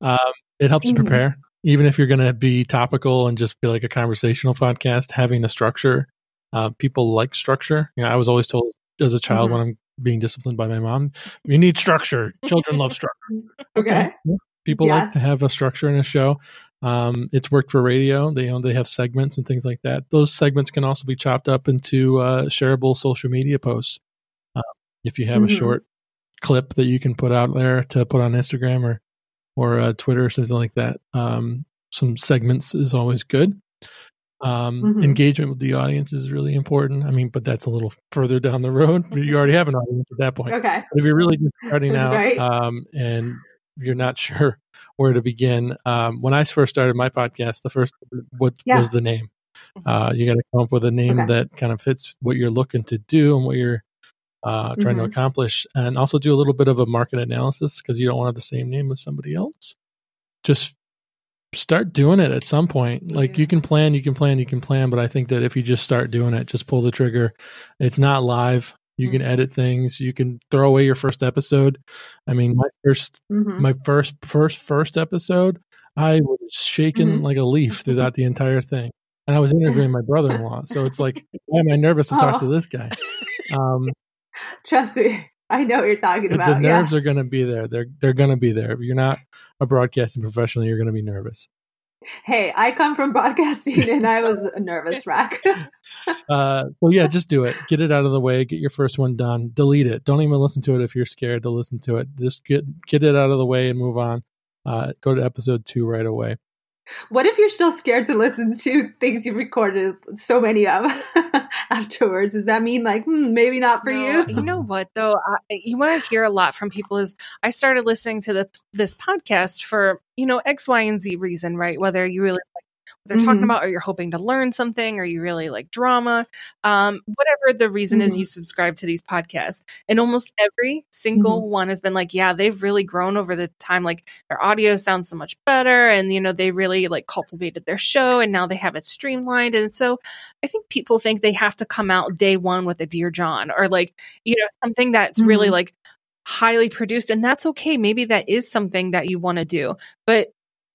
Um, it helps mm-hmm. prepare, even if you're going to be topical and just be like a conversational podcast. Having a structure, uh, people like structure. You know, I was always told as a child mm-hmm. when I'm being disciplined by my mom, you need structure. Children love structure. *laughs* Okay. okay. People yes. like to have a structure in a show. Um, it's worked for radio. They you know they have segments and things like that. Those segments can also be chopped up into uh, shareable social media posts. Uh, if you have mm-hmm. a short clip that you can put out there to put on Instagram or or uh, Twitter or something like that, um, some segments is always good. Um, mm-hmm. Engagement with the audience is really important. I mean, but that's a little further down the road. you already have an audience at that point. Okay. But if you're really just starting *laughs* out right. um, and you're not *laughs* sure where to begin, um, when I first started my podcast, the first what yeah. was the name? Mm-hmm. Uh, you got to come up with a name okay. that kind of fits what you're looking to do and what you're uh, trying mm-hmm. to accomplish, and also do a little bit of a market analysis because you don't want to have the same name as somebody else. Just start doing it at some point. Like you can plan, you can plan, you can plan, but I think that if you just start doing it, just pull the trigger. It's not live. You mm-hmm. can edit things. You can throw away your first episode. I mean, my 1st mm-hmm. my first, first, first episode, I was shaking mm-hmm. like a leaf throughout the entire thing. And I was interviewing my brother-in-law, so it's like, *laughs* why am I nervous to talk oh. to this guy? Um, *laughs* Trust me, I know what you're talking about. The nerves yeah. are going to be there. They're they're going to be there. If you're not a broadcasting professional, you're going to be nervous. Hey, I come from broadcasting and I was a nervous *laughs* wreck. *laughs* uh, so yeah, just do it. Get it out of the way. Get your first one done. Delete it. Don't even listen to it if you're scared to listen to it. Just get get it out of the way and move on. Uh, go to episode two right away. What if you're still scared to listen to things you've recorded so many of *laughs* afterwards? Does that mean like hmm, maybe not for no, you? You know what though? I, you want to hear a lot from people is I started listening to the this podcast for you know X, Y, and Z reason, right? Whether you really like they're mm-hmm. talking about or you're hoping to learn something or you really like drama um, whatever the reason mm-hmm. is you subscribe to these podcasts and almost every single mm-hmm. one has been like yeah they've really grown over the time like their audio sounds so much better and you know they really like cultivated their show and now they have it streamlined and so i think people think they have to come out day one with a Dirty John or like you know something that's really mm-hmm. like highly produced and that's okay maybe that is something that you want to do but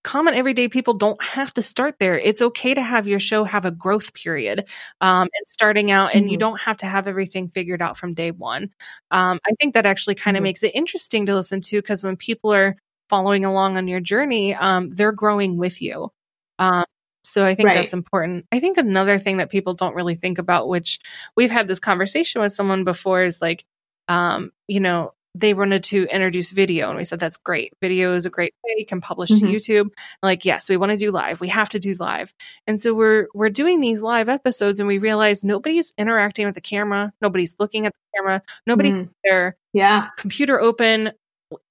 common everyday people don't have to start there. It's okay to have your show have a growth period um, and starting out, and mm-hmm. you don't have to have everything figured out from day one. Um, I think that actually kind of mm-hmm. makes it interesting to listen to because when people are following along on your journey, um, they're growing with you. Um, so I think right. that's important. I think another thing that people don't really think about, which we've had this conversation with someone before, is like, um, you know, they wanted to introduce video and we said that's great. Video is a great way. You can publish mm-hmm. to youtube. Like yes we want to do live. We have to do live. And so we're we're doing these live episodes and we realize nobody's interacting with the camera. Nobody's looking at the camera. Nobody mm-hmm. their yeah. computer open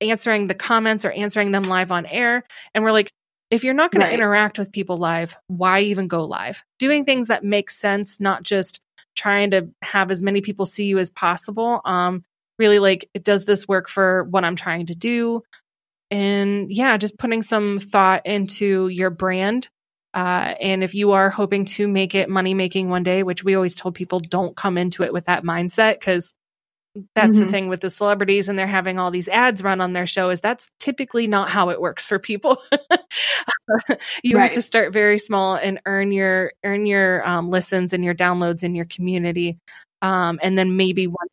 answering the comments or answering them live on air. And we're like if you're not going right. to interact with people live why even go live? Doing things that make sense not just trying to have as many people see you as possible um, really like, it. does this work for what I'm trying to do? And yeah, just putting some thought into your brand. Uh, and if you are hoping to make it money making one day, which we always tell people don't come into it with that mindset because that's mm-hmm. the thing with the celebrities and they're having all these ads run on their show is that's typically not how it works for people *laughs* you right. have to start very small and earn your earn your um, listens and your downloads in your community um, and then maybe one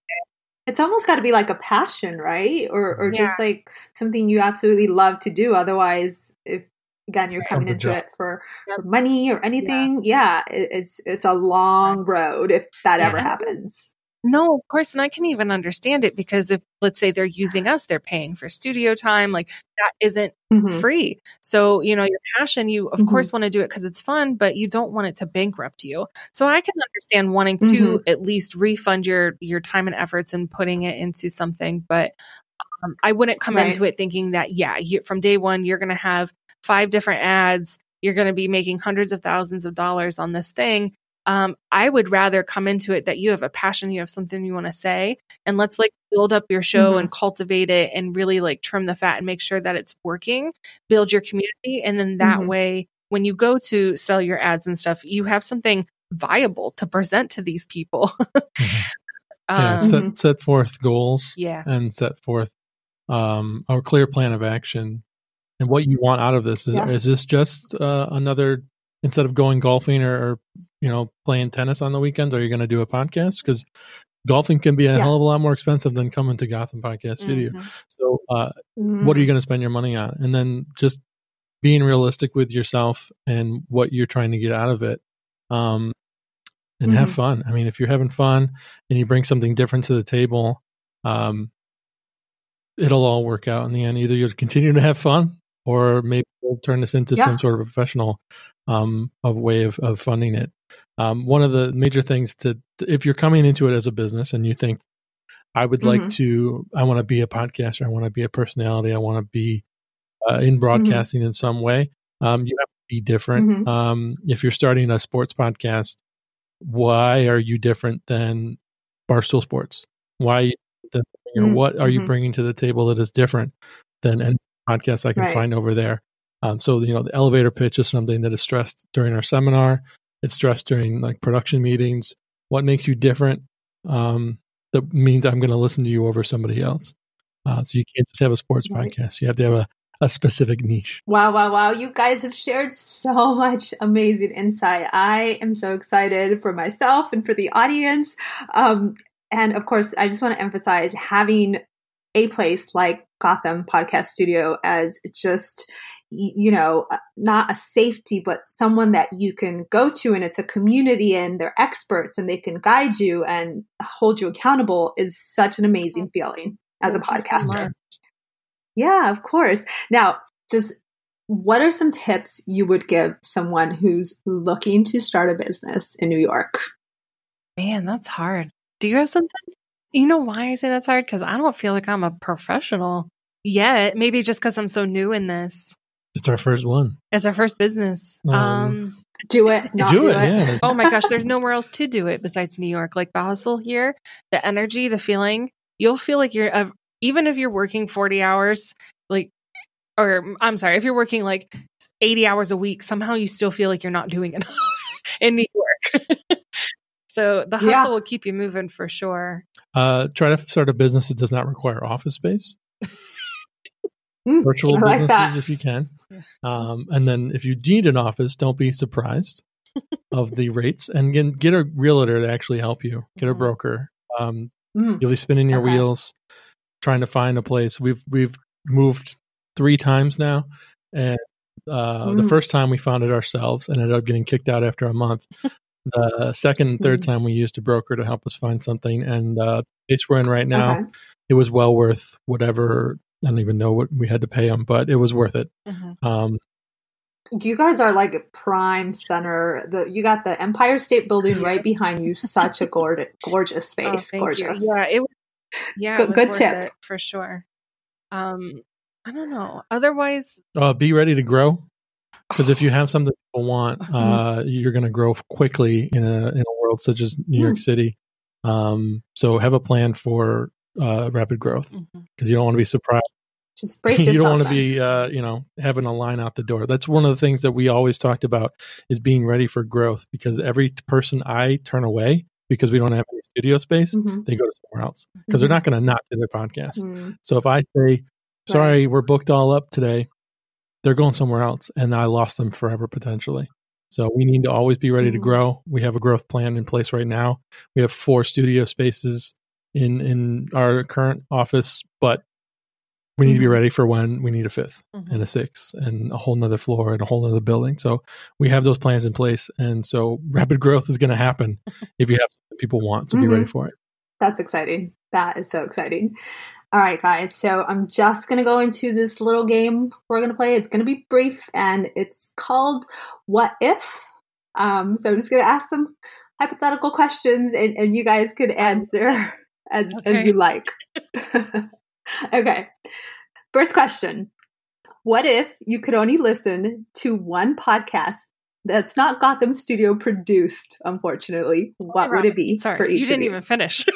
it's almost got to be like a passion, right? Or or yeah. just like something you absolutely love to do. Otherwise, if again you're coming into job. it for, yep. for, money or anything, yeah, yeah it, it's it's a long road if that yeah. ever happens. No, of course. And I can even understand it because if, let's say they're using us, they're paying for studio time, like that isn't mm-hmm. free. So, you know, your passion, you of mm-hmm. course want to do it because it's fun, but you don't want it to bankrupt you. So I can understand wanting to mm-hmm. at least refund your, your time and efforts and putting it into something. But um, I wouldn't come right. into it thinking that, yeah, you, from day one, you're going to have five different ads. You're going to be making hundreds of thousands of dollars on this thing um, I would rather come into it that you have a passion, you have something you want to say, and let's like build up your show mm-hmm. and cultivate it and really like trim the fat and make sure that it's working, build your community. And then that mm-hmm. way, when you go to sell your ads and stuff, you have something viable to present to these people. mm-hmm. *laughs* yeah, um, set, set forth goals. Yeah. And set forth um, a clear plan of action and what you want out of this. Is, yeah. is this just uh, another, instead of going golfing or, or, you know, playing tennis on the weekends, are you going to do a podcast? Because golfing can be a yeah. hell of a lot more expensive than coming to Gotham Podcast Studio. Mm-hmm. So, uh, mm-hmm. what are you going to spend your money on? And then just being realistic with yourself and what you're trying to get out of it. Um, and mm-hmm. have fun. I mean, if you're having fun and you bring something different to the table, um, it'll all work out in the end. Either you'll continue to have fun, or maybe we'll turn this into yeah. some sort of professional um, of way of, of funding it. Um, one of the major things to, if you're coming into it as a business and you think, I would mm-hmm. like to, I want to be a podcaster, I want to be a personality, I want to be uh, in mm-hmm. broadcasting mm-hmm. in some way, um, you have to be different. Mm-hmm. Um, if you're starting a sports podcast, why are you different than Barstool Sports? Why, the, mm-hmm. what are you mm-hmm. bringing to the table that is different than any podcast I can right. find over there? Um, so you know, the elevator pitch is something that is stressed during our seminar. It's stressed during like production meetings. What makes you different? Um, that means I'm going to listen to you over somebody else. Uh, so you can't just have a sports right. podcast. You have to have a a specific niche. Wow, wow, wow. You guys have shared so *laughs* much amazing insight. I am so excited for myself and for the audience. Um, and of course, I just want to emphasize having a place like Gotham Podcast Studio as just you know, uh, not a safety, but someone that you can go to and it's a community and they're experts and they can guide you and hold you accountable is such an amazing feeling as a podcaster. Yeah, of course. Now, just what are some tips you would give someone who's looking to start a business in New York? Man, that's hard. Do you have something? You know why I say that's hard? Because I don't feel like I'm a professional yet. Maybe just because I'm so new in this. It's our first one. It's our first business. Um, um do it, not do, do it. it. Yeah. oh my gosh, there's nowhere else to do it besides New York. Like the hustle here, the energy, the feeling. You'll feel like you're a, even if you're working 40 hours, like, or I'm sorry, if you're working like 80 hours a week, somehow you still feel like you're not doing *laughs* enough in New York. *laughs* so the hustle yeah. will keep you moving for sure. Uh, try to start a business that does not require office space. Hmm, Virtual like businesses that. if you can. Um, and then if you need an office, don't be surprised *laughs* of the rates and get, get a realtor to actually help you, get a broker. Um, mm. You'll be spinning your okay. wheels trying to find a place. We've we've moved three times now, and uh, mm. the first time we found it ourselves and ended up getting kicked out after a month. *laughs* the second and third mm. time we used a broker to help us find something, and uh, place we're in right now, okay. it was well worth whatever. I don't even know what we had to pay them, but it was worth it. Mm-hmm. Um, you guys are like prime center. The you got the Empire State Building *laughs* right behind you. Such a gorgeous, gorgeous oh, space. Oh, gorgeous. You. Yeah, it was yeah, good, good tip for sure. Um, I don't know. Otherwise, uh, be ready to grow because if you have something people want, mm-hmm. *laughs* uh, you're going to grow quickly in a in a world such as New York mm. City. Um, so have a plan for uh, rapid growth because mm-hmm. you don't want to be surprised. Just *laughs* brace yourself. you don't want to be, uh, you know, having a line out the door. That's one of the things that we always talked about is being ready for growth because every person I turn away because we don't have any studio space, mm-hmm. they go to somewhere else because mm-hmm. they're not going to not do their podcast. Mm-hmm. So if I say, sorry, right. we're booked all up today, they're going somewhere else and I lost them forever potentially. So we need to always be ready to mm-hmm. grow. We have a growth plan in place right now. We have four studio spaces in in our current office, but we need to be mm-hmm. ready for when we need a 5th mm-hmm. and a sixth and a whole nother floor and a whole nother building. So we have those plans in place. And so rapid growth is going to happen *laughs* if you have something people want. to mm-hmm. be ready for it. That's exciting. That is so exciting. All right, guys. So I'm just going to go into this little game we're going to play. It's going to be brief and it's called What If? Um, so I'm just going to ask some hypothetical questions and, and you guys could answer *laughs* as, okay. as you like. *laughs* okay. First question What if you could only listen to one podcast that's not Gotham Studio produced, unfortunately? What would it be? Sorry, you didn't even finish. *laughs*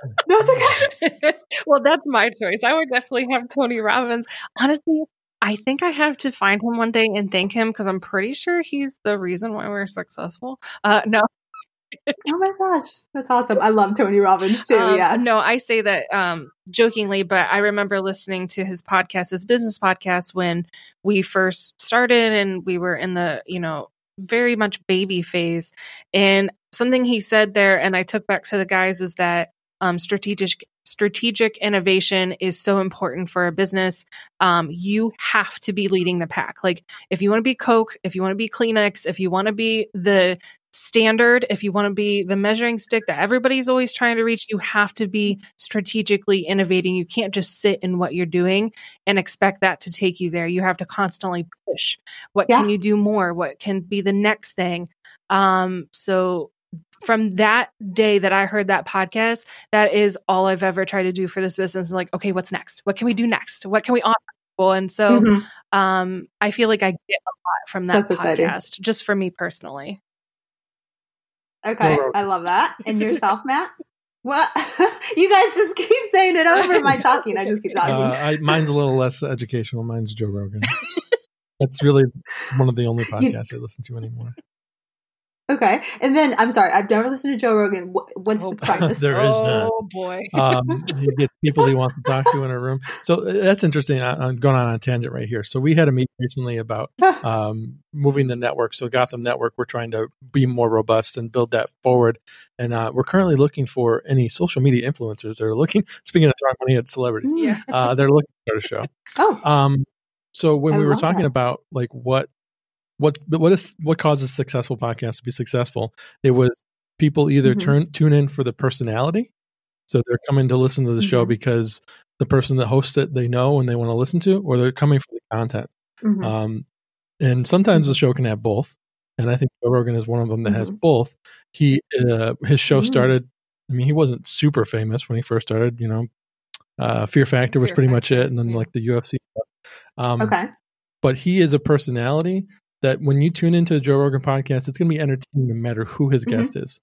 *laughs* no, it's okay. well, that's my choice. I would definitely have Tony Robbins. Honestly, I think I have to find him one day and thank him because I'm pretty sure he's the reason why we're successful. Uh, no. oh my gosh, that's awesome! I love Tony Robbins too. Um, yes. No, I say that um, jokingly, but I remember listening to his podcast, his business podcast, when we first started, and we were in the you know very much baby phase. And something he said there, and I took back to the guys was that um, strategic strategic innovation is so important for a business. Um, you have to be leading the pack. Like if you want to be Coke, if you want to be Kleenex, if you want to be the standard, if you want to be the measuring stick that everybody's always trying to reach, you have to be strategically innovating. You can't just sit in what you're doing and expect that to take you there. You have to constantly push. What yeah. can you do more? What can be the next thing? Um, so from that day that I heard that podcast, that is all I've ever tried to do for this business. Like, okay, what's next? What can we do next? What can we offer people? And so, mm-hmm. um, I feel like I get a lot from that That's podcast, exciting. just for me personally. Okay, I love that. And yourself, *laughs* Matt? What *laughs* you guys just keep saying it over my talking. I just keep talking. Uh, I, mine's a little less educational. Mine's Joe Rogan. *laughs* That's really one of the only podcasts I listen to anymore. Okay, and then I'm sorry, I've never listened to Joe Rogan. What's oh, the *laughs* premise? there is none. Oh boy, *laughs* um, he gets people he wants to talk to in a room. So uh, that's interesting. I, am going on a tangent right here. So we had a meeting recently about *laughs* um, moving the network. So Gotham Network, we're trying to be more robust and build that forward. And uh, we're currently looking for any social media influencers that are looking. Speaking of throwing money at celebrities, yeah, uh, they're looking for a show. Oh, um, so when I we were talking that. about like what what what is what causes successful podcasts to be successful? It was people either mm-hmm. turn tune in for the personality, so they're coming to listen to the mm-hmm. show because the person that hosts it they know and they want to listen to, or they're coming for the content. Mm-hmm. Um, and sometimes the mm-hmm. show can have both, and I think Joe Rogan is one of them that has mm-hmm. both. He uh, his show mm-hmm. started. I mean, he wasn't super famous when he first started. You know, uh, Fear Factor was Fear pretty Factor. much it, and then like the UFC stuff. Um, okay. But he is a personality that when you tune into the Joe Rogan podcast, it's going to be entertaining no matter who his mm-hmm. guest is.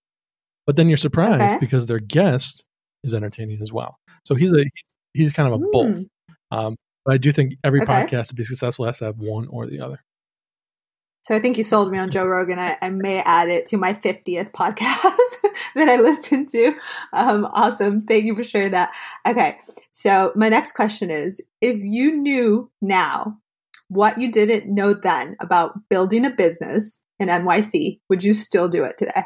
But then you're surprised okay. because their guest is entertaining as well. So he's a he's, he's kind of a mm. both. Um, but I do think every okay. podcast to be successful has to have one or the other. So I think you sold me on Joe Rogan. I, I may add it to my 50th podcast *laughs* that I listened to. Um, awesome. Thank you for sharing that. Okay. So my next question is if you knew now what you didn't know then about building a business in NYC, would you still do it today?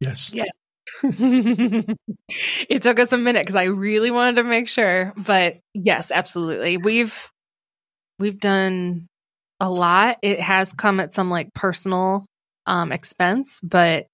Yes. Yes. *laughs* it took us a minute because I really wanted to make sure, but yes, absolutely. We've we've done a lot. It has come at some like personal um expense, but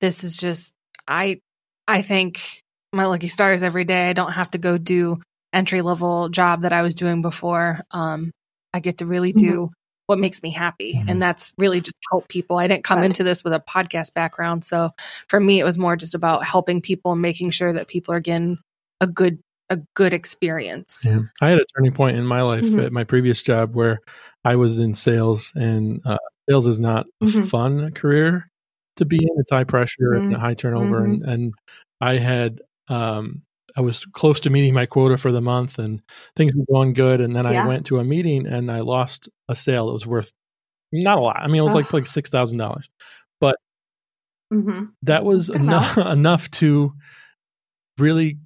this is just I I think my lucky stars every day. I don't have to go do entry level job that I was doing before. Um I get to really do mm-hmm. what makes me happy. Mm-hmm. And that's really just help people. I didn't come right. into this with a podcast background. So for me, it was more just about helping people and making sure that people are getting a good a good experience. Yeah. I had a turning point in my life mm-hmm. at my previous job where I was in sales and uh, sales is not a mm-hmm. fun career to be in. It's high pressure and mm-hmm. high turnover. And, mm-hmm. and I had um, I was close to meeting my quota for the month and things were going good. And then yeah. I went to a meeting and I lost a sale that was worth not a lot. I mean, it was oh. like like *sighs* six thousand dollars, but mm-hmm. that was enough *laughs* enough to really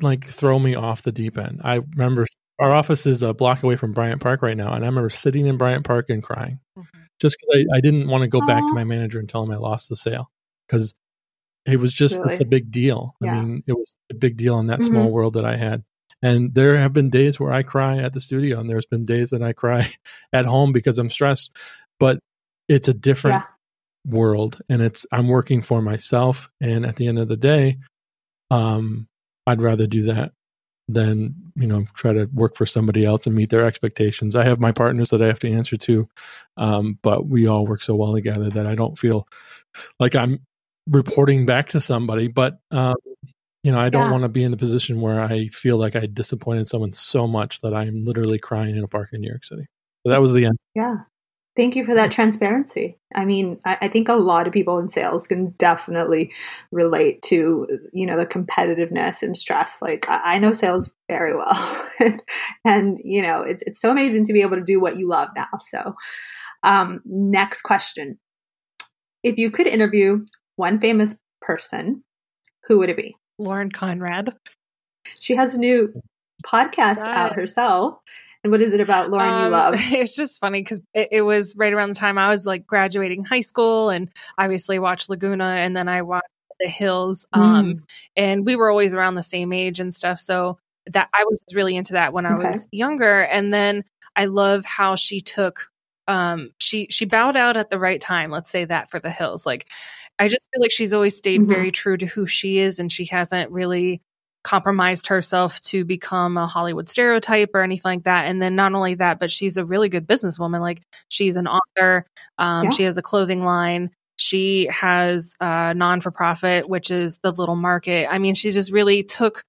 like throw me off the deep end. I remember our office is a block away from Bryant Park right now, and I remember sitting in Bryant Park and crying mm-hmm. just because I, I, didn't want to go Aww. back to my manager and tell him I lost the sale because it was just really? a big deal. Yeah. I mean, it was a big deal in that mm-hmm. small world that I had. And there have been days where I cry at the studio, and there's been days that I cry *laughs* at home because I'm stressed. But it's a different yeah. world, and it's I'm working for myself. And at the end of the day, um, I'd rather do that than you know try to work for somebody else and meet their expectations. I have my partners that I have to answer to, um, but we all work so well together that I don't feel like I'm reporting back to somebody, but um, you know, I don't yeah. want to be in the position where I feel like I disappointed someone so much that I'm literally crying in a park in New York City. So that was the end. Yeah. Thank you for that transparency. I mean, I, I, think a lot of people in sales can definitely relate to, you know, the competitiveness and stress. Like I, I know sales very well, and, *laughs* and, you know, it's it's so amazing to be able to do what you love now. So, um, next question: If you could interview one famous person, who would it be? Lauren Conrad. She has a new podcast out herself and what is it about Lauren um, you love? *laughs* It's just funny because it, it, was right around the time I was like graduating high school and obviously watched Laguna and then I watched The Hills. Um, mm. And we were always around the same age and stuff. So that I was really into that when I okay. was younger. And then I love how she took um she she bowed out at the right time let's say that for the hills like i just feel like she's always stayed mm-hmm. very true to who she is and she hasn't really compromised herself to become a Hollywood stereotype or anything like that. And then not only that, but she's a really good businesswoman. Like she's an author. Um, yeah. She has a clothing line. She has a non for profit, which is the little market. I mean, she just really took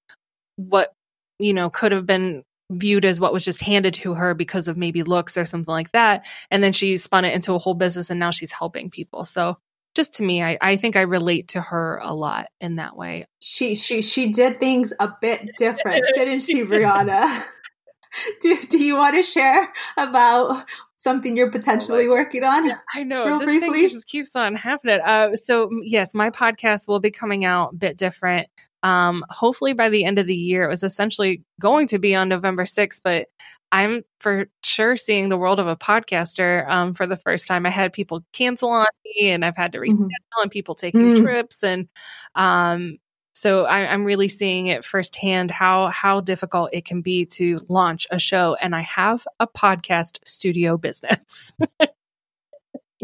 what, you know, could have been viewed as what was just handed to her because of maybe looks or something like that. And then she spun it into a whole business and now she's helping people. So just to me, I, I think I relate to her a lot in that way. She she she did things a bit different, didn't *laughs* she, Brianna? *laughs* do, do you want to share about something you're potentially oh working on? Yeah, I know Real this briefly? thing just keeps on happening. Uh, so yes, my podcast will be coming out a bit different. Um, hopefully by the end of the year. It was essentially going to be on November 6th, but I'm for sure seeing the world of a podcaster um, for the first time. I had people cancel on me, and I've had to reschedule, mm-hmm. and people taking mm-hmm. trips, and um, so I, am really seeing it firsthand how how difficult it can be to launch a show. And I have a podcast studio business. *laughs*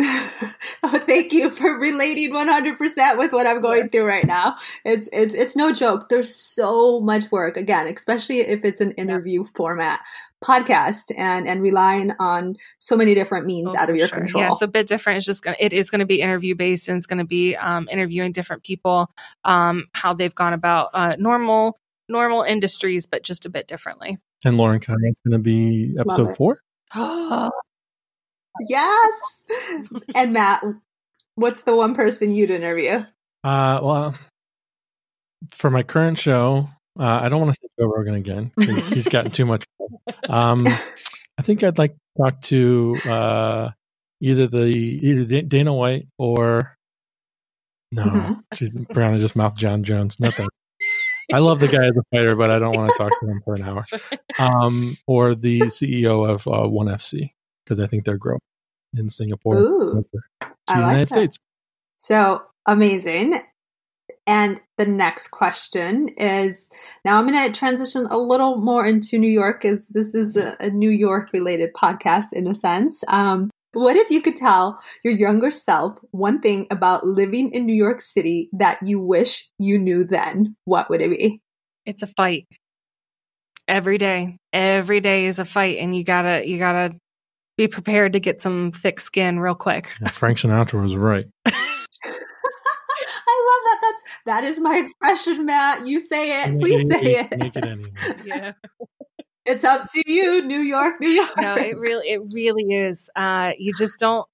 *laughs* oh, thank you for relating 100% with what I'm going through right now. It's it's it's no joke. There's so much work again, especially if it's an interview format podcast and and relying on so many different means oh, out of your sure. control. Yeah, so a bit different. It's just gonna it is gonna be interview based and it's gonna be um, interviewing different people, um, how they've gone about uh, normal normal industries, but just a bit differently. And Lauren Conrad's gonna be episode four. *gasps* *gasps* yes. *laughs* and Matt, what's the one person you'd interview? Uh, well, for my current show, uh, I don't want to say Joe Rogan again because he's gotten too much. Um, *laughs* I think I'd like to talk to uh, either the either Dana White or no, mm-hmm. she's Brianna just mouth Jon Jones. Nothing. I love the guy as a fighter, but I don't want to talk to him for an hour. Um, or the CEO of uh, ONE FC because I think they're growing in Singapore, Ooh, I like United that. States. So amazing. And the next question is now I'm going to transition a little more into New York, as this is a, a New York related podcast in a sense. Um, what if you could tell your younger self one thing about living in New York City that you wish you knew then? What would it be? It's a fight. Every day. Every day is a fight and you gotta you gotta be prepared to get some thick skin real quick. Yeah, Frank Sinatra was right. *laughs* I love that. That's that is my expression, Matt. You say it. Please say it. Make it anyway. *laughs* Yeah. It's up to you, New York, New York. No, it really, it really is. Uh, you just don't,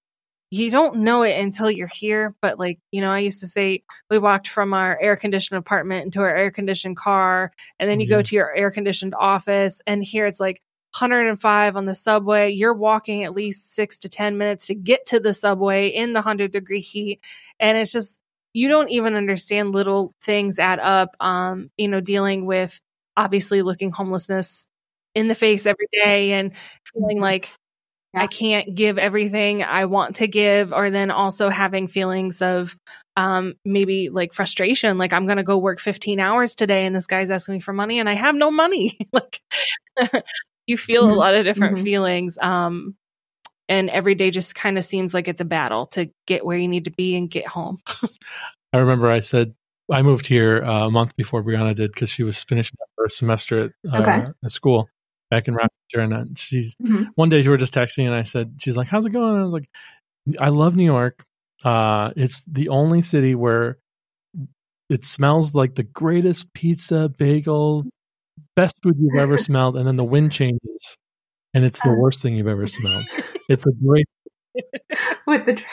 you don't know it until you're here. But like, you know, I used to say we walked from our air conditioned apartment into our air conditioned car, and then you go to your air conditioned office, and here it's like 105 on the subway. You're walking at least six to 10 minutes to get to the subway in the 100 degree heat. And it's just, you don't even understand little things add up. Um, you know, dealing with obviously looking homelessness in the face every day and feeling mm-hmm. like yeah. I can't give everything I want to give, or then also having feelings of um, maybe like frustration, like I'm going to go work 15 hours today and this guy's asking me for money and I have no money. *laughs* like *laughs* you feel mm-hmm. a lot of different mm-hmm. feelings. Um, and every day just kind of seems like it's a battle to get where you need to be and get home. *laughs* I remember I said I moved here uh, a month before Brianna did because she was finishing up her semester at, uh, okay. at school back in Rochester. And uh, she's mm-hmm. one day we were just texting, and I said, "She's like, how's it going?" And I was like, "I love New York. Uh, it's the only city where it smells like the greatest pizza, bagels, best food you've ever *laughs* smelled, and then the wind changes, and it's the uh. worst thing you've ever smelled. It's a great. *laughs* with the.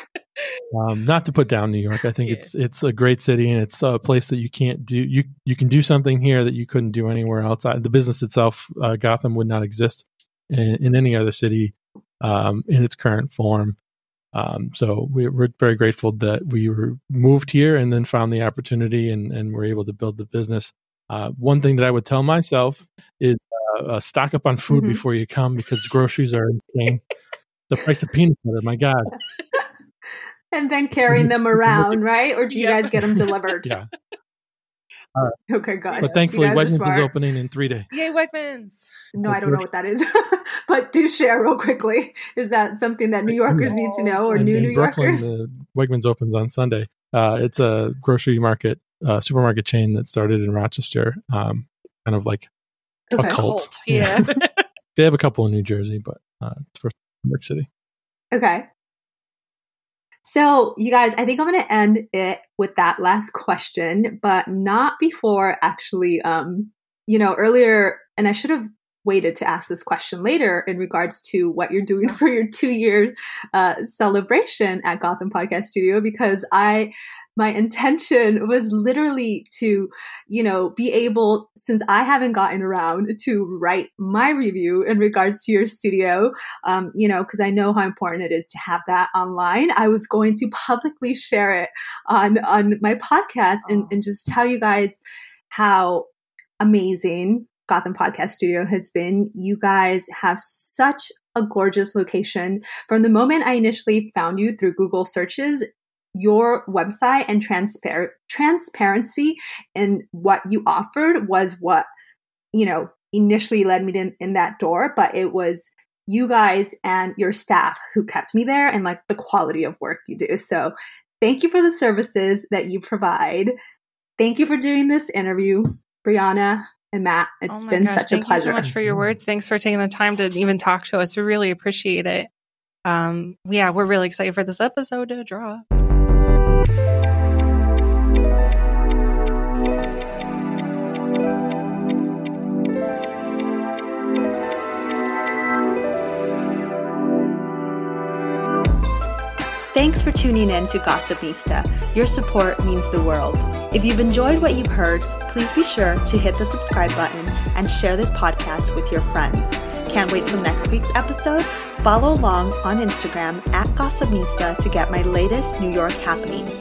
Um, not to put down New York, I think yeah. it's it's a great city and it's a place that you can't do you you can do something here that you couldn't do anywhere outside. The business itself, uh, Gotham, would not exist in, in any other city um, in its current form. Um, so we, are very grateful that we were moved here and then found the opportunity and, and were able to build the business. Uh, one thing that I would tell myself is uh, uh, stock up on food mm-hmm. before you come because groceries are insane. the price of peanut butter, my God. *laughs* and then carrying them *laughs* around, *laughs* right? Or do you guys get them delivered? yeah. Uh, okay, good. But thankfully, Wegmans is opening in three days. Yay, Wegmans! No, I don't know what that is, but do share real quickly. Is that something that New Yorkers need to know, or in, new in New Brooklyn, Yorkers? The Wegmans opens on Sunday. Uh, it's a grocery market, uh, supermarket chain that started in Rochester, um, kind of like okay. a cult. cult. Yeah, *laughs* they have a couple in New Jersey, but uh, it's for New York City. Okay. So, you guys, I think I'm going to end it with that last question, but not before actually, um, you know, earlier, and I should have waited to ask this question later in regards to what you're doing *laughs* for your two year uh, celebration at Gotham Podcast Studio, because I my intention was literally to, you know, be able, since I haven't gotten around to write my review in regards to your studio, um, you know, because I know how important it is to have that online. I was going to publicly share it on on my podcast and, and just tell you guys how amazing Gotham Podcast Studio has been. You guys have such a gorgeous location. From the moment I initially found you through Google searches, your website and transpar- transparency in what you offered was what, you know, initially led me in, in that door, but it was you guys and your staff who kept me there and like the quality of work you do. So thank you for the services that you provide. Thank you for doing this interview, Brianna and Matt. It's oh been gosh, such a pleasure. Thank you so much for your words. Thanks for taking the time to even talk to us. We really appreciate it. Um, yeah, we're really excited for this episode to draw. Thanks for tuning in to Gossipnista. Your support means the world. If you've enjoyed what you've heard, please be sure to hit the subscribe button and share this podcast with your friends. Can't wait till next week's episode? Follow along on Instagram at Gossipnista to get my latest New York happenings.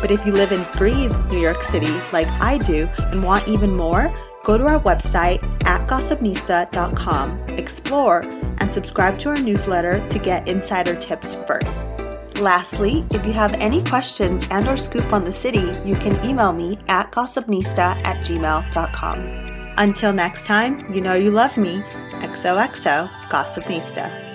But if you live and breathe New York City like I do and want even more, go to our website at gossipnista.com, explore, and subscribe to our newsletter to get insider tips first. Lastly, if you have any questions and or scoop on the city, you can email me at gossipnista at gmail.com. Until next time, you know you love me. XOXO Gossipnista.